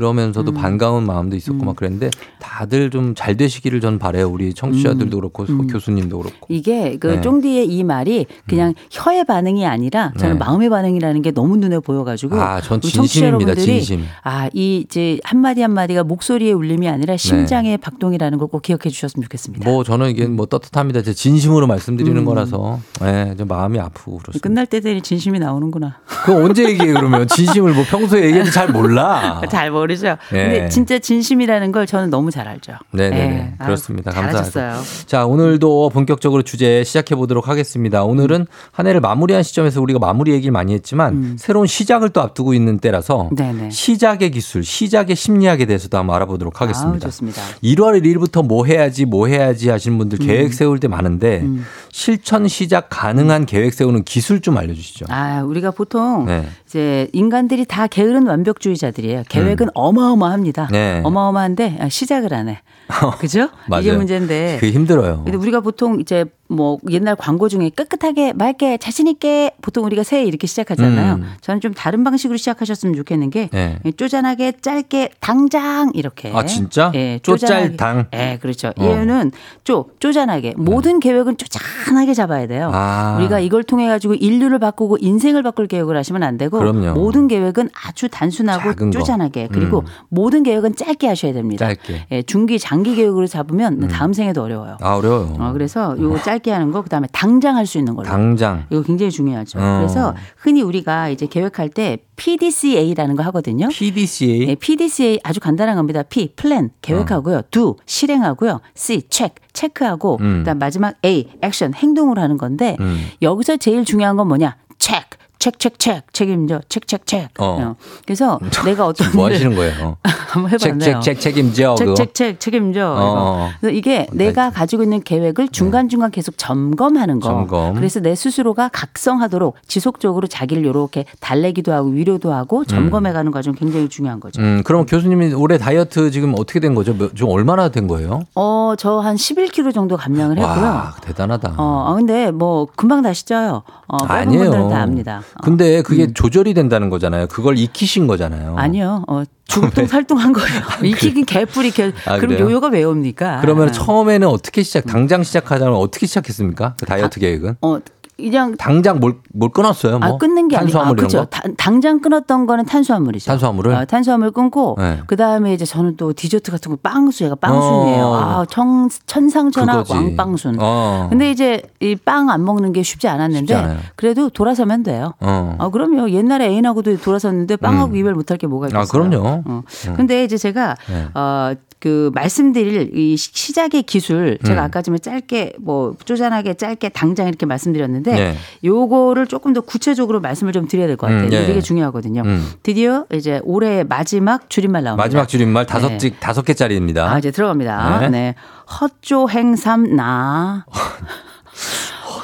그러면서도 반가운 마음도 있었고 막 그랬는데 다들 좀 잘 되시기를 전 바래요. 우리 청취자들도 그렇고 교수님도 그렇고.
이게 그
네.
쫑디의 이 말이 그냥 혀의 반응이 아니라 저는
네.
마음의 반응이라는 게 너무 눈에 보여가지고
아, 전 진심입니다. 진심.
아, 이 이제 한마디 한마디가 목소리의 울림이 아니라 심장의 박동이라는 걸 꼭 기억해 주셨으면 좋겠습니다.
뭐 저는 이게 뭐 떳떳합니다. 제 진심으로 말씀드리는
음.
거라서 예, 좀 마음이 아프고 그렇습니다.
끝날 때 되니 진심이 나오는구나.
그 언제 얘기해 그러면 진심을 뭐 평소에 얘기해도 잘 몰라. [laughs]
잘 모르 죠.
예.
근데 진짜 진심이라는 걸 저는 너무 잘 알죠.
네네네
예. 아유,
그렇습니다. 감사합니다.
잘하셨어요.
자 오늘도 본격적으로 주제 시작해 보도록 하겠습니다. 오늘은 한 해를 마무리한 시점에서 우리가 마무리 얘기를 많이 했지만 새로운 시작을 또 앞두고 있는 때라서
음. 네네.
시작의 기술, 시작의 심리학에 대해서도 한번 알아보도록 하겠습니다.
아우, 좋습니다.
1월 1일부터 뭐 해야지 뭐 해야지 하시는 분들
음.
계획 세울 때 많은데 실천 시작 가능한 계획 세우는 기술 좀 알려주시죠.
아, 우리가 보통
네.
이제 인간들이 다 게으른 완벽주의자들이에요. 계획은 어마어마합니다.
음. 네.
어마어마한데 아, 시작을 안 해. [laughs] 그죠? 이게. 문제인데.
그게 힘들어요.
근데 우리가 보통 이제 뭐 옛날 광고 중에 깨끗하게 맑게 자신 있게 보통 우리가 새해 이렇게 시작하잖아요.
음.
저는 좀 다른 방식으로 시작하셨으면 좋겠는 게
네.
쪼잔하게 짧게 당장 이렇게.
아, 진짜?
예,
쪼짤당?
예, 그렇죠.
어.
얘는 쪼 쪼잔하게 모든 계획은 쪼잔하게 잡아야 돼요.
아.
우리가 이걸 통해 가지고 인류를 바꾸고 인생을 바꿀 계획을 하시면 안 되고
그럼요.
모든 계획은 아주 단순하고. 쪼잔하게 그리고
음.
모든 계획은 짧게 하셔야 됩니다.
짧게. 음.
예, 중기 장기 계획으로 잡으면 다음 생에도 어려워요.
아 어려워요.
어, 그래서 요거 짧게 하는 거 그다음에 당장 할 수 있는 걸로.
당장.
이거 굉장히 중요하죠.
어.
그래서 흔히 우리가 이제 계획할 때 PDCA라는 거 하거든요.
PDCA.
네, PDCA 아주 간단한 겁니다. P plan 계획하고요. do 실행하고요. C check 체크하고
음.
그다음 마지막 A action 행동으로 하는 건데
음.
여기서 제일 중요한 건 뭐냐? 체크 체크 책임져 체크 체크.
어.
그래서 [laughs] 내가 어떤
뭐 하시는 거예요? [laughs]
한번 해봤네요.
책책책 책임져.
책책책 책임져.
어.
이거. 그래서 이게 내가 가지고 있는 계획을 중간 중간 계속 점검하는 거.
점검.
그래서 내 스스로가 각성하도록 지속적으로 자기를 이렇게 달래기도 하고 위로도 하고 점검해가는 과정 굉장히 중요한 거죠.
음, 그럼 교수님이 올해 다이어트 지금 어떻게 된 거죠? 몇- 좀 얼마나 된 거예요?
어, 저 한 11kg 정도 감량을 했고요.
와, 대단하다.
어, 아, 근데 뭐 금방 다시 쪄요. 어,
아니에요.
분들은 다 압니다. 어.
근데 그게 조절이 된다는 거잖아요. 그걸 익히신 거잖아요.
아니요. 어, 죽동 살동한 거예요. 익히긴 개뿔이 개.
아,
그럼
그래요?
요요가 왜 옵니까?
그러면 처음에는 어떻게 시작? 당장 시작하자면 어떻게 시작했습니까? 그 다이어트 계획은?
어, 그냥
당장 뭘, 뭘 끊었어요? 뭐?
아, 끊는 게 아니고 아,
탄수화물
그죠.
거?
다- 당장 끊었던 거는 탄수화물이죠.
탄수화물을?
어, 탄수화물 끊고
네.
그 다음에 이제 저는 또 디저트 같은 거 빵수 얘가 빵순이에요.
어.
아, 청, 천상천하
그거지.
왕빵순.
어.
근데 이제 이 빵 안 먹는 게 쉽지 않았는데
쉽지.
그래도 돌아서면 돼요.
어.
아, 그럼요. 옛날에 애인하고도 돌아섰는데 빵하고 이별 못할 게 뭐가 있겠어요.
아, 그럼요.
어. 근데 이제 제가
네.
어, 그 말씀드릴 이 시- 시작의 기술 제가
음.
아까 전에 짧게 뭐 쪼잔하게 짧게 당장 이렇게 말씀드렸는데
네.
요거를 조금 더 구체적으로 말씀을 좀 드려야 될 것 같아요.
음,
이게
예.
되게 중요하거든요.
음.
드디어 이제 올해 마지막 줄임말 나옵니다.
마지막 줄임말 다섯
네.
지 다섯 개짜리입니다.
아, 이제 들어갑니다.
네.
네. 헛조 행삼 나. [laughs]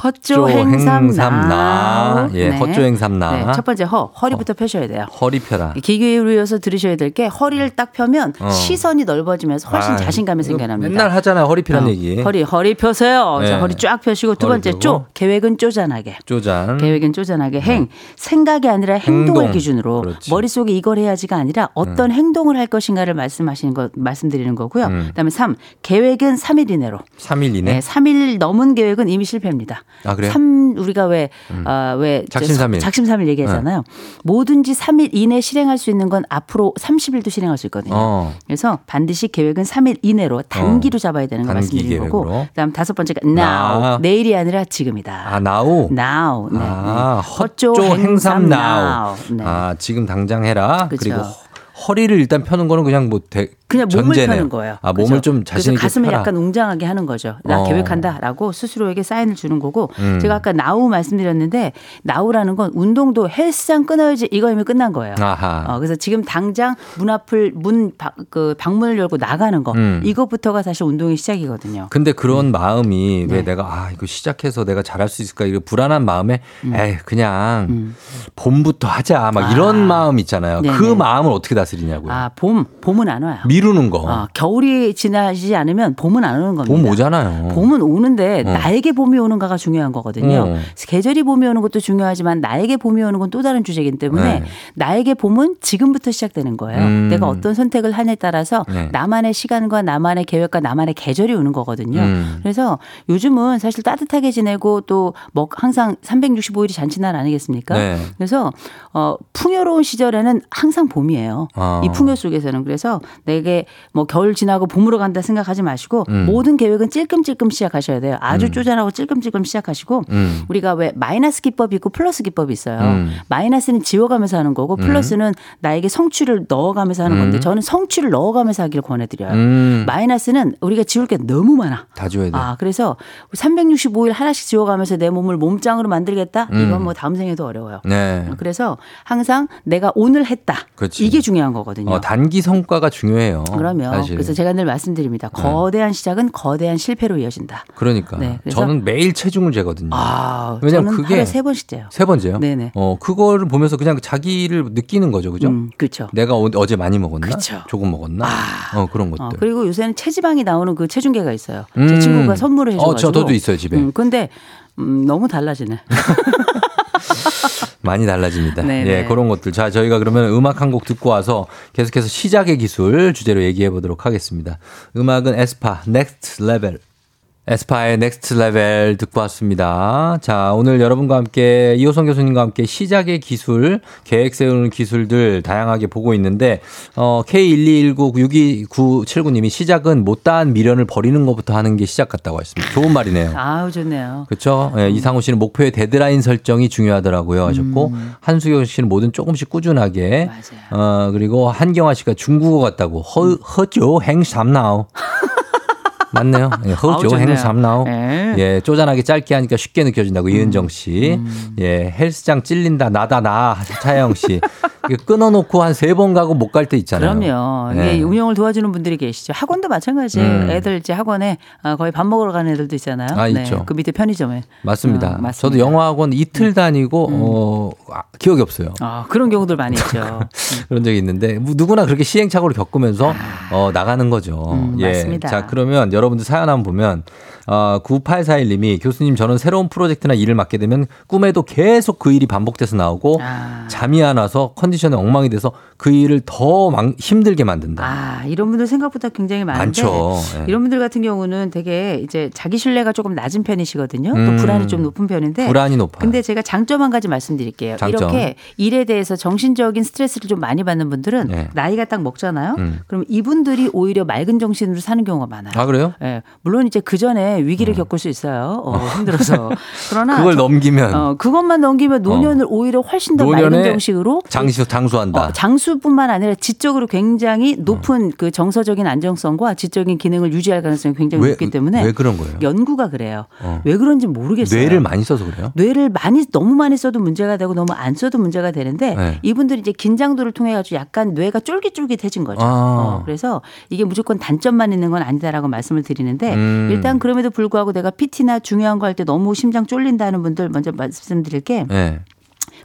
헛조
헛조
행삼
행삼
나.
나. 예, 헛조 행삼 나.
네, 첫 번째 허, 허리부터 펴셔야 돼요.
허리 펴라.
기계로 들으셔야 될 게 허리를 딱 펴면
어.
시선이 넓어지면서 훨씬
아,
자신감이 생겨납니다.
맨날 하잖아요. 허리 피란
어,
얘기.
허리 허리 펴세요.
네.
자, 허리 쫙 펴시고 두 번째
펴고.
쪼 계획은 쪼잔하게.
쪼잔.
계획은 쪼잔하게 행 생각이 아니라 행동을
음. 행동.
기준으로
그렇지.
머릿속에 이걸 해야지가 아니라 어떤 행동을 할 것인가를 말씀하시는 거 말씀드리는 거고요.
음.
그다음에 삼 계획은 3일 이내로.
3일 이내.
네, 3일 넘은 계획은 이미 실패입니다.
아, 그래요? 음.
삼 우리가 왜, 아, 왜 이제
작심삼일. 네.
작심삼일 얘기하잖아요. 뭐든지 3일 이내 실행할 수 있는 건 앞으로 30일도 실행할 수 있거든요.
어.
그래서 반드시 계획은 3일 이내로 단기로 잡아야 되는 거
단기
말씀드리는 거고.
계획으로.
그다음 다섯 번째가 now.
now.
내일이 아니라 지금이다.
아, 나우.
now. 네.
아,
헛조
행삼 나우.
now. 네.
아, 지금 당장 해라.
그쵸.
그리고 허리를 일단 펴는 거는 그냥 뭐 대,
그냥 몸을
전제네요.
펴는 거예요.
아, 몸을
그죠?
좀 자신 있게
가슴을
펴라.
약간 웅장하게 하는 거죠. 나
어.
계획한다라고 스스로에게 사인을 주는 거고
음.
제가 아까 나우 말씀드렸는데 나우라는 건 운동도 헬스장 끊어야지 이거 이면 끝난 거예요.
아하.
어, 그래서 지금 당장 문 앞을 문그 방문을 열고 나가는 거
음.
이것부터가 사실 운동의 시작이거든요.
근데 그런 마음이 왜
네.
내가 아 이거 시작해서 내가 잘할 수 있을까 이거 불안한 마음에
음.
에이 그냥 봄부터 하자 막 이런 마음 있잖아요.
네네.
그 마음을 어떻게 다 스리냐고요.
아, 봄, 봄은 안 와요.
미루는 거.
어, 겨울이 지나지 않으면 봄은 안 오는 겁니다.
봄 오잖아요.
봄은 오는데
어.
나에게 봄이 오는가가 중요한 거거든요.
어.
계절이 봄이 오는 것도 중요하지만 나에게 봄이 오는 건 또 다른 주제이기 때문에
네.
나에게 봄은 지금부터 시작되는 거예요.
음.
내가 어떤 선택을 하냐에 따라서
네.
나만의 시간과 나만의 계획과 나만의 계절이 오는 거거든요.
음.
그래서 요즘은 사실 따뜻하게 지내고 또뭐 항상 365일이 잔치날 아니겠습니까?
네.
그래서 어 풍요로운 시절에는 항상 봄이에요.
아.
이 풍요 속에서는 그래서 내게 뭐 겨울 지나고 봄으로 간다 생각하지 마시고
음.
모든 계획은 찔끔찔끔 시작하셔야 돼요. 아주
음.
쪼잔하고 찔끔찔끔 시작하시고
음.
우리가 왜 마이너스 기법이 있고 플러스 기법이 있어요.
음.
마이너스는 지워가면서 하는 거고 플러스는 나에게 성취를 넣어가면서 하는 건데
음.
저는 성취를 넣어가면서 하기를 권해드려요.
음.
마이너스는 우리가 지울 게 너무 많아.
다 줘야 돼.
아, 그래서 365일 하나씩 지워가면서 내 몸을 몸짱으로 만들겠다?
음.
이건 뭐 다음 생에도 어려워요.
네.
그래서 항상 내가 오늘 했다.
그렇지.
이게 중요 한 거거든요.
어, 단기 성과가 중요해요.
그러면
사실. 네.
그래서 제가 늘 말씀드립니다. 거대한 시작은 거대한 실패로 이어진다.
그러니까
네,
저는 매일 체중을 재거든요.
아,
왜냐면 그게
하루에 세 번씩 돼요.
세 번째요.
네네.
어 그거를 보면서 그냥 자기를 느끼는 거죠, 그죠?
음, 그렇죠.
내가 어, 어제 많이 먹었나?
그쵸.
조금 먹었나? 어 그런 것들.
어, 그리고 요새는 체지방이 나오는 그 체중계가 있어요.
음.
제 친구가 선물을 해줘가지고.
어, 저- 저도 있어요, 집에.
음, 근데 음, 너무 달라지네. [laughs]
많이 달라집니다.
네네.
예, 그런 것들. 자, 저희가 그러면 음악 한 곡 듣고 와서 계속해서 시작의 기술 주제로 얘기해 보도록 하겠습니다. 음악은 에스파 Next Level. 에스파의 Next Level 듣고 왔습니다. 자, 오늘 여러분과 함께 이호성 교수님과 함께 시작의 기술, 계획 세우는 기술들 다양하게 보고 있는데 어 K121962979님이 시작은 못다한 미련을 버리는 것부터 하는 게 시작 같다고 했습니다. 좋은 말이네요.
아우, 좋네요.
그렇죠. 예, 이상호 씨는 목표의 데드라인 설정이 중요하더라고요 하셨고 한수경 씨는 뭐든 조금씩 꾸준하게
음. 맞아요.
어 그리고 한경화 씨가 중국어 같다고 허 허죠 행삼나오 [laughs] 맞네요. 예,
좋네요.
행삼나오
네.
예 쪼잔하게 짧게 하니까 쉽게 느껴진다고 이은정 씨.
음.
예 헬스장 찔린다 나다 나 차영 씨. [laughs] 끊어놓고 한 세 번 가고 못 갈 때 있잖아요.
그럼요.
예.
이게 운영을 도와주는 분들이 계시죠. 학원도 마찬가지예요.
음.
애들 이제 학원에 어, 거의 밥 먹으러 가는 애들도 있잖아요.
아, 있죠.
그 밑에 편의점에.
맞습니다.
어, 맞습니다. 음.
저도 영어학원 이틀 다니고 어 아, 기억이 없어요.
아, 그런 경우들 많이 있죠. [laughs]
그런 적이 있는데 뭐 누구나 그렇게 시행착오를 겪으면서 어, 나가는 거죠.
아. 음,
예.
맞습니다.
자 그러면 여러분들 사연 한번 보면 어, 9841님이 교수님 저는 새로운 프로젝트나 일을 맡게 되면 꿈에도 계속 그 일이 반복돼서 나오고
아.
잠이 안 와서 컨디 션이 엉망이 돼서 그 일을 더 망- 힘들게 만든다.
아, 이런 분들 생각보다 굉장히 많은데
많죠. 예.
이런 분들 같은 경우는 되게 이제 자기 신뢰가 조금 낮은 편이시거든요.
음.
또 불안이 좀 높은 편인데
불안이 높아요.
근데 제가 장점 한 가지 말씀드릴게요.
장점.
이렇게 일에 대해서 정신적인 스트레스를 좀 많이 받는 분들은
네.
나이가 딱 먹잖아요.
음.
그럼 이분들이 오히려 맑은 정신으로 사는 경우가 많아요.
아 그래요?
예, 물론 이제 그 전에 위기를 겪을 수 있어요. 어, 힘들어서. [laughs] 그러나
그걸
저-
넘기면
어, 그것만 넘기면 노년을 오히려 훨씬 더 맑은
노년에
정식으로
장수 장수한다.
어, 장수뿐만 아니라 지적으로 굉장히 높은 그 정서적인 안정성과 지적인 기능을 유지할 가능성이 굉장히
왜,
높기 때문에
왜 그런 거예요?
연구가 그래요.
어.
왜 그런지 모르겠어요.
뇌를 많이 써서 그래요?
뇌를 많이 너무 많이 써도 문제가 되고 너무 안 써도 문제가 되는데
네.
이분들이 이제 긴장도를 통해 가지고 약간 뇌가 쫄깃쫄깃해진 거죠.
아.
어, 그래서 이게 무조건 단점만 있는 건 아니다라고 말씀을 드리는데
음.
일단 그럼에도 불구하고 내가 PT나 중요한 거 할 때 너무 심장 쫄린다는 분들 먼저 말씀드릴 게
네.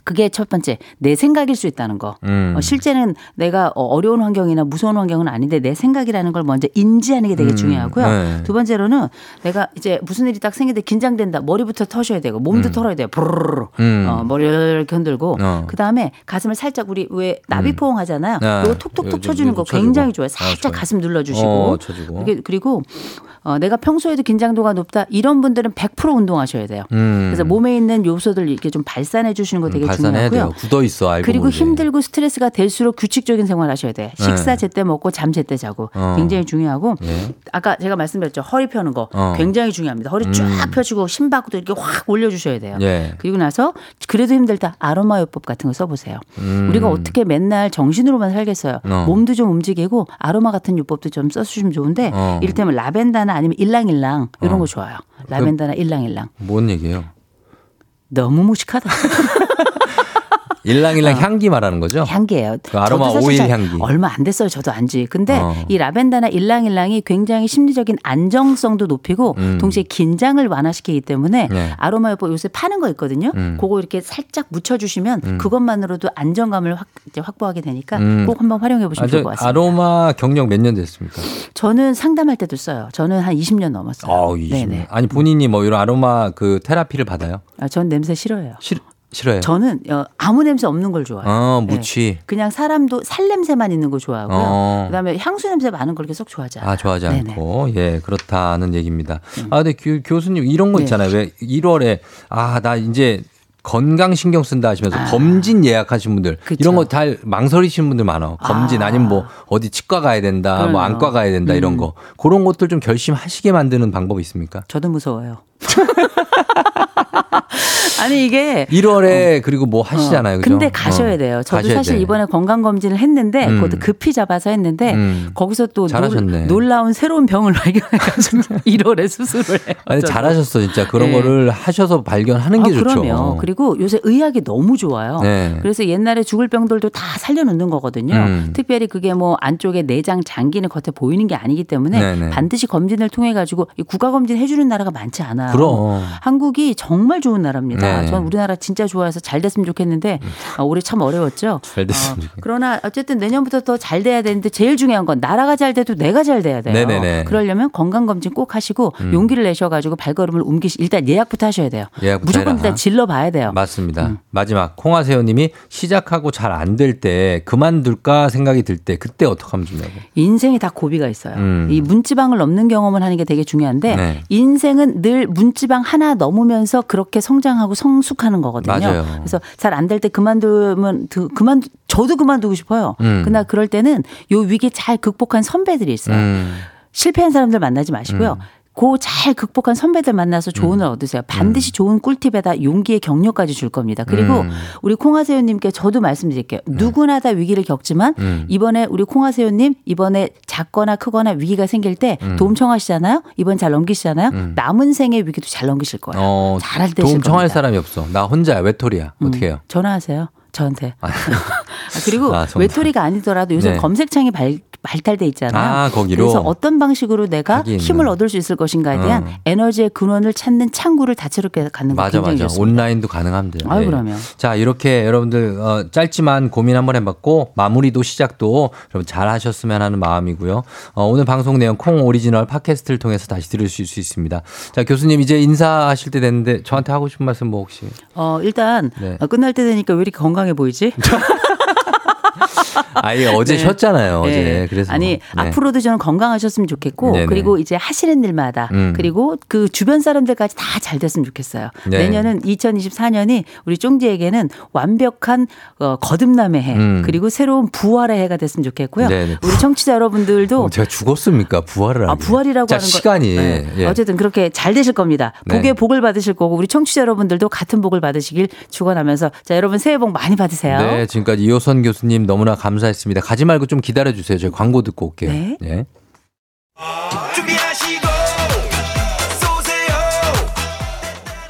그게 첫 번째 내 생각일 수 있다는 거.
음.
어, 실제는 내가 어, 어려운 환경이나 무서운 환경은 아닌데 내 생각이라는 걸 먼저 인지하는 게 되게
음,
중요하고요.
네.
두 번째로는 내가 이제 무슨 일이 딱 생기는데 긴장된다. 머리부터 터셔야 되고 몸도
음.
털어야 돼요. 부르르르.
음.
어, 머리를 이렇게 흔들고
어.
그 다음에 가슴을 살짝 우리 왜 나비포옹 하잖아요.
네.
이거 톡톡톡 쳐주는 거. 굉장히 좋아요.
아,
살짝
좋아요.
가슴 눌러주시고.
어,
그리고 어, 내가 평소에도 긴장도가 높다. 이런 분들은 100% 운동하셔야 돼요.
음.
그래서 몸에 있는 요소들 이렇게 좀 발산해 주시는 거 되게
음, 발산해야
중요하고요.
돼요. 굳어 있어 알고
그리고
모르게.
힘들고 스트레스가 될수록 규칙적인 생활 하셔야 돼. 식사 제때 먹고 잠 제때 자고
어.
굉장히 중요하고
예.
아까 제가 말씀드렸죠. 허리 펴는 거
어.
굉장히 중요합니다. 허리 쫙
음.
펴시고 심박도 이렇게 확 올려주셔야 돼요.
예.
그리고 나서 그래도 힘들다 아로마 요법 같은 거 써보세요.
음.
우리가 어떻게 맨날 정신으로만 살겠어요.
어.
몸도 좀 움직이고 아로마 같은 요법도 좀 써주시면 좋은데
어.
이를테면 라벤더나 아니면 일랑일랑 이런
어.
거 좋아요. 라벤더나 일랑일랑
뭔 얘기예요?
너무 무식하다. [laughs]
일랑일랑
어.
향기 말하는 거죠?
향기예요.
그 아로마 오일
잘
향기.
얼마 안 됐어요. 저도 안지. 근데
어.
이 라벤더나 일랑일랑이 굉장히 심리적인 안정성도 높이고
음.
동시에 긴장을 완화시키기 때문에
네.
아로마 요법 요새 파는 거 있거든요.
음.
그거 이렇게 살짝 묻혀 주시면
음.
그것만으로도 안정감을 확 확보하게 되니까
음.
꼭 한번 활용해 보시면
아,
좋을 저것 같습니다.
아로마 경력 몇 년 됐습니까?
저는 상담할 때도 써요. 저는 한 20년 넘었어요.
어, 20년.
네네.
아니 본인이 뭐 이런 아로마 그 테라피를 받아요?
아, 전 냄새 싫어해요.
싫 싫어요.
저는 어, 아무 냄새 없는 걸 좋아해요.
어,
네.
무취.
그냥 사람도 살 냄새만 있는 거 좋아하고요.
어.
그다음에 향수 냄새 많은 걸쏙 좋아하지 않아요.
아, 좋아하지
네네. 음.
않고. 예, 그렇다는 얘기입니다. 아, 근데 교, 교수님 이런 거
네.
있잖아요. 왜 1월에 아, 나 이제 건강 신경 쓴다 하시면서
아.
검진 예약하신 분들
그쵸.
이런 거다 망설이시는 분들 많아. 검진
아.
아. 니면 뭐 어디 치과 가야 된다, 뭐
그럼요.
안과 가야 된다 이런
음.
거. 그런 것들 좀 결심하시게 만드는 방법이 있습니까?
저도 무서워요. [laughs] 아니 이게
1월에 그리고 뭐 하시잖아요.
어,
그죠?
근데 가셔야
어,
돼요. 저도 사실
돼.
이번에 건강 검진을 했는데
음.
그것도 급히 잡아서 했는데
음.
거기서 또. 놀, 라운 새로운 병을 [laughs] 발견해가지고 [laughs] 1월에 수술을.
아니. 잘하셨어 진짜 그런
네.
거를 하셔서 발견하는 게
아,
좋죠.
그럼요. 그리고 요새 의학이 너무 좋아요.
네.
그래서 옛날에 죽을 병들도 다 살려놓는 거거든요.
음.
특별히 그게 뭐 안쪽에 내장 장기는 겉에 보이는 게 아니기 때문에
네네.
반드시 검진을 통해 가지고 국가 검진 해주는 나라가 많지 않아요.
그럼.
한국이 정말 좋은 나라입니다.
네.
전 우리나라 진짜 좋아해서 잘 됐으면 좋겠는데 어, 올해 참 어려웠죠. [laughs]
잘 됐으면
어. 그러나 어쨌든 내년부터 더 잘 돼야 되는데 제일 중요한 건 나라가 잘 돼도 내가 잘 돼야 돼요.
네네네.
그러려면 건강 검진 꼭 하시고
음.
용기를 내셔가지고 발걸음을 옮기시. 일단 예약부터 하셔야 돼요.
예약부터
무조건
해라.
일단 질러 봐야 돼요.
맞습니다.
음.
마지막 콩하세요님이 시작하고 잘 안 될 때 그만둘까 생각이 들 때 그때 어떻게 하면 좋냐고.
인생이 다 고비가 있어요.
음.
이 문지방을 넘는 경험을 하는 게 되게 중요한데
네.
인생은 늘 문 지방 하나 넘으면서 그렇게 성장하고 성숙하는 거거든요.
맞아요.
그래서 잘 안 될 때 그만두면 두- 그만 저도 그만두고 싶어요.
음.
그러나 그럴 때는 요 위기 잘 극복한 선배들이 있어요.
음.
실패한 사람들 만나지 마시고요.
음.
그잘 극복한 선배들 만나서 조언을 얻으세요. 반드시 좋은 꿀팁에다 용기의 격려까지 줄 겁니다. 그리고
음.
우리 콩하세요님께 저도 말씀드릴게요. 누구나 다 위기를 겪지만
음.
이번에 우리 콩하세요님 이번에 작거나 크거나 위기가 생길 때
음.
도움 청하시잖아요. 이번 잘 넘기시잖아요.
음.
남은 생의 위기도 잘 넘기실 거예요.
어,
잘할 되실
도움 청할
겁니다.
사람이 없어. 나 혼자야. 외톨이야.
음.
어떻게 해요?
전화하세요. 저한테. 아, [laughs] 그리고
아.
외톨이가 아니더라도 요새
네.
검색창이 발, 발달돼 있잖아요.
아, 거기로?
그래서 어떤 방식으로 내가. 힘을 얻을 수 있을 것인가에 대한
어.
에너지의 근원을 찾는 창구를 다채롭게 갖는 거
맞아,
굉장히
맞아.
좋습니다.
온라인도 가능합니다.
아유,
예.
그러면.
자, 이렇게 여러분들 어, 짧지만 고민 한번 해봤고 마무리도 시작도 여러분 잘 하셨으면 하는 마음이고요. 어, 오늘 방송 내용 콩 오리지널 팟캐스트를 통해서 다시 들으실 수 있습니다. 자, 교수님 이제 인사하실 때 됐는데 저한테 하고 싶은 말씀 뭐 혹시?
어, 일단
네.
어, 끝날 때 되니까 왜 이렇게 건강해 보이지? [laughs]
아예 [laughs] 어제
네.
쉬었잖아요. 어제.
네.
그래서
아니
네.
앞으로도 저는 건강하셨으면 좋겠고
네네.
그리고 이제 하시는 일마다
음.
그리고 그 주변 사람들까지 다 잘 됐으면 좋겠어요.
네.
내년은 2024년이 우리 쫑지에게는 완벽한 어, 거듭남의 해
음.
그리고 새로운 부활의 해가 됐으면 좋겠고요.
네네.
우리 청취자 여러분들도
어, 제가 죽었습니까? 부활을
아. 부활이라고
자,
하는 거.
시간이
네.
예.
어쨌든 그렇게 잘 되실 겁니다.
네.
복에 복을 받으실 거고 우리 청취자 여러분들도 같은 복을 받으시길 축원하면서 자 여러분 새해 복 많이 받으세요.
네, 지금까지 이호선 교수님 너무나 감사 했습니다. 가지 말고 좀 기다려 주세요. 저희 광고 듣고 올게요.
네.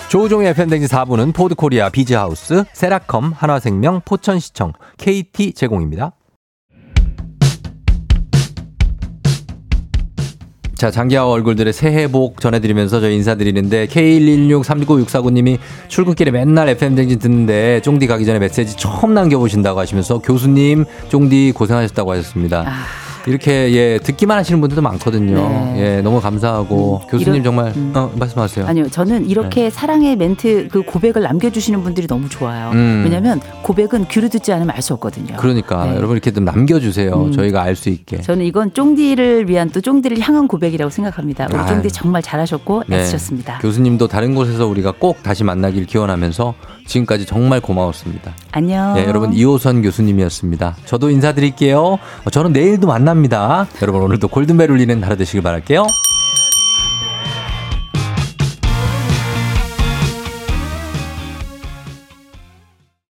조우종의 FM댕지 4부는 포드코리아 비즈하우스, 세라컴, 한화생명, 포천시청, KT 제공입니다. 자, 장기하와 얼굴들의 새해 복 전해드리면서 저희 인사드리는데 K116-369-649님이 출근길에 맨날 FM댕진 듣는데 쫑디 가기 전에 메시지 처음 남겨보신다고 하시면서 교수님, 쫑디 고생하셨다고 하셨습니다. 이렇게 예 듣기만 하시는 분들도 많거든요.
네.
예 너무 감사하고 교수님
이런-
정말
음.
어, 말씀하세요.
아니요, 저는 이렇게 사랑의 멘트 그 고백을 남겨주시는 분들이 너무 좋아요.
음.
왜냐하면 고백은 귀로 듣지 않으면 알 수 없거든요.
그러니까
네.
여러분 이렇게 좀 남겨주세요.
음.
저희가 알 수 있게.
저는 이건 쫑디를 위한 또 쫑디를 향한 고백이라고 생각합니다. 우리
아유.
쫑디 정말 잘하셨고
네.
애쓰셨습니다.
교수님도 다른 곳에서 우리가 꼭 다시 만나길 기원하면서 지금까지 정말 고마웠습니다.
안녕.
네, 여러분 이호선 교수님이었습니다. 저도 인사드릴게요. 어, 저는 내일도 만납니다. 여러분 오늘도 골든벨 울리는 하루 되시길 바랄게요.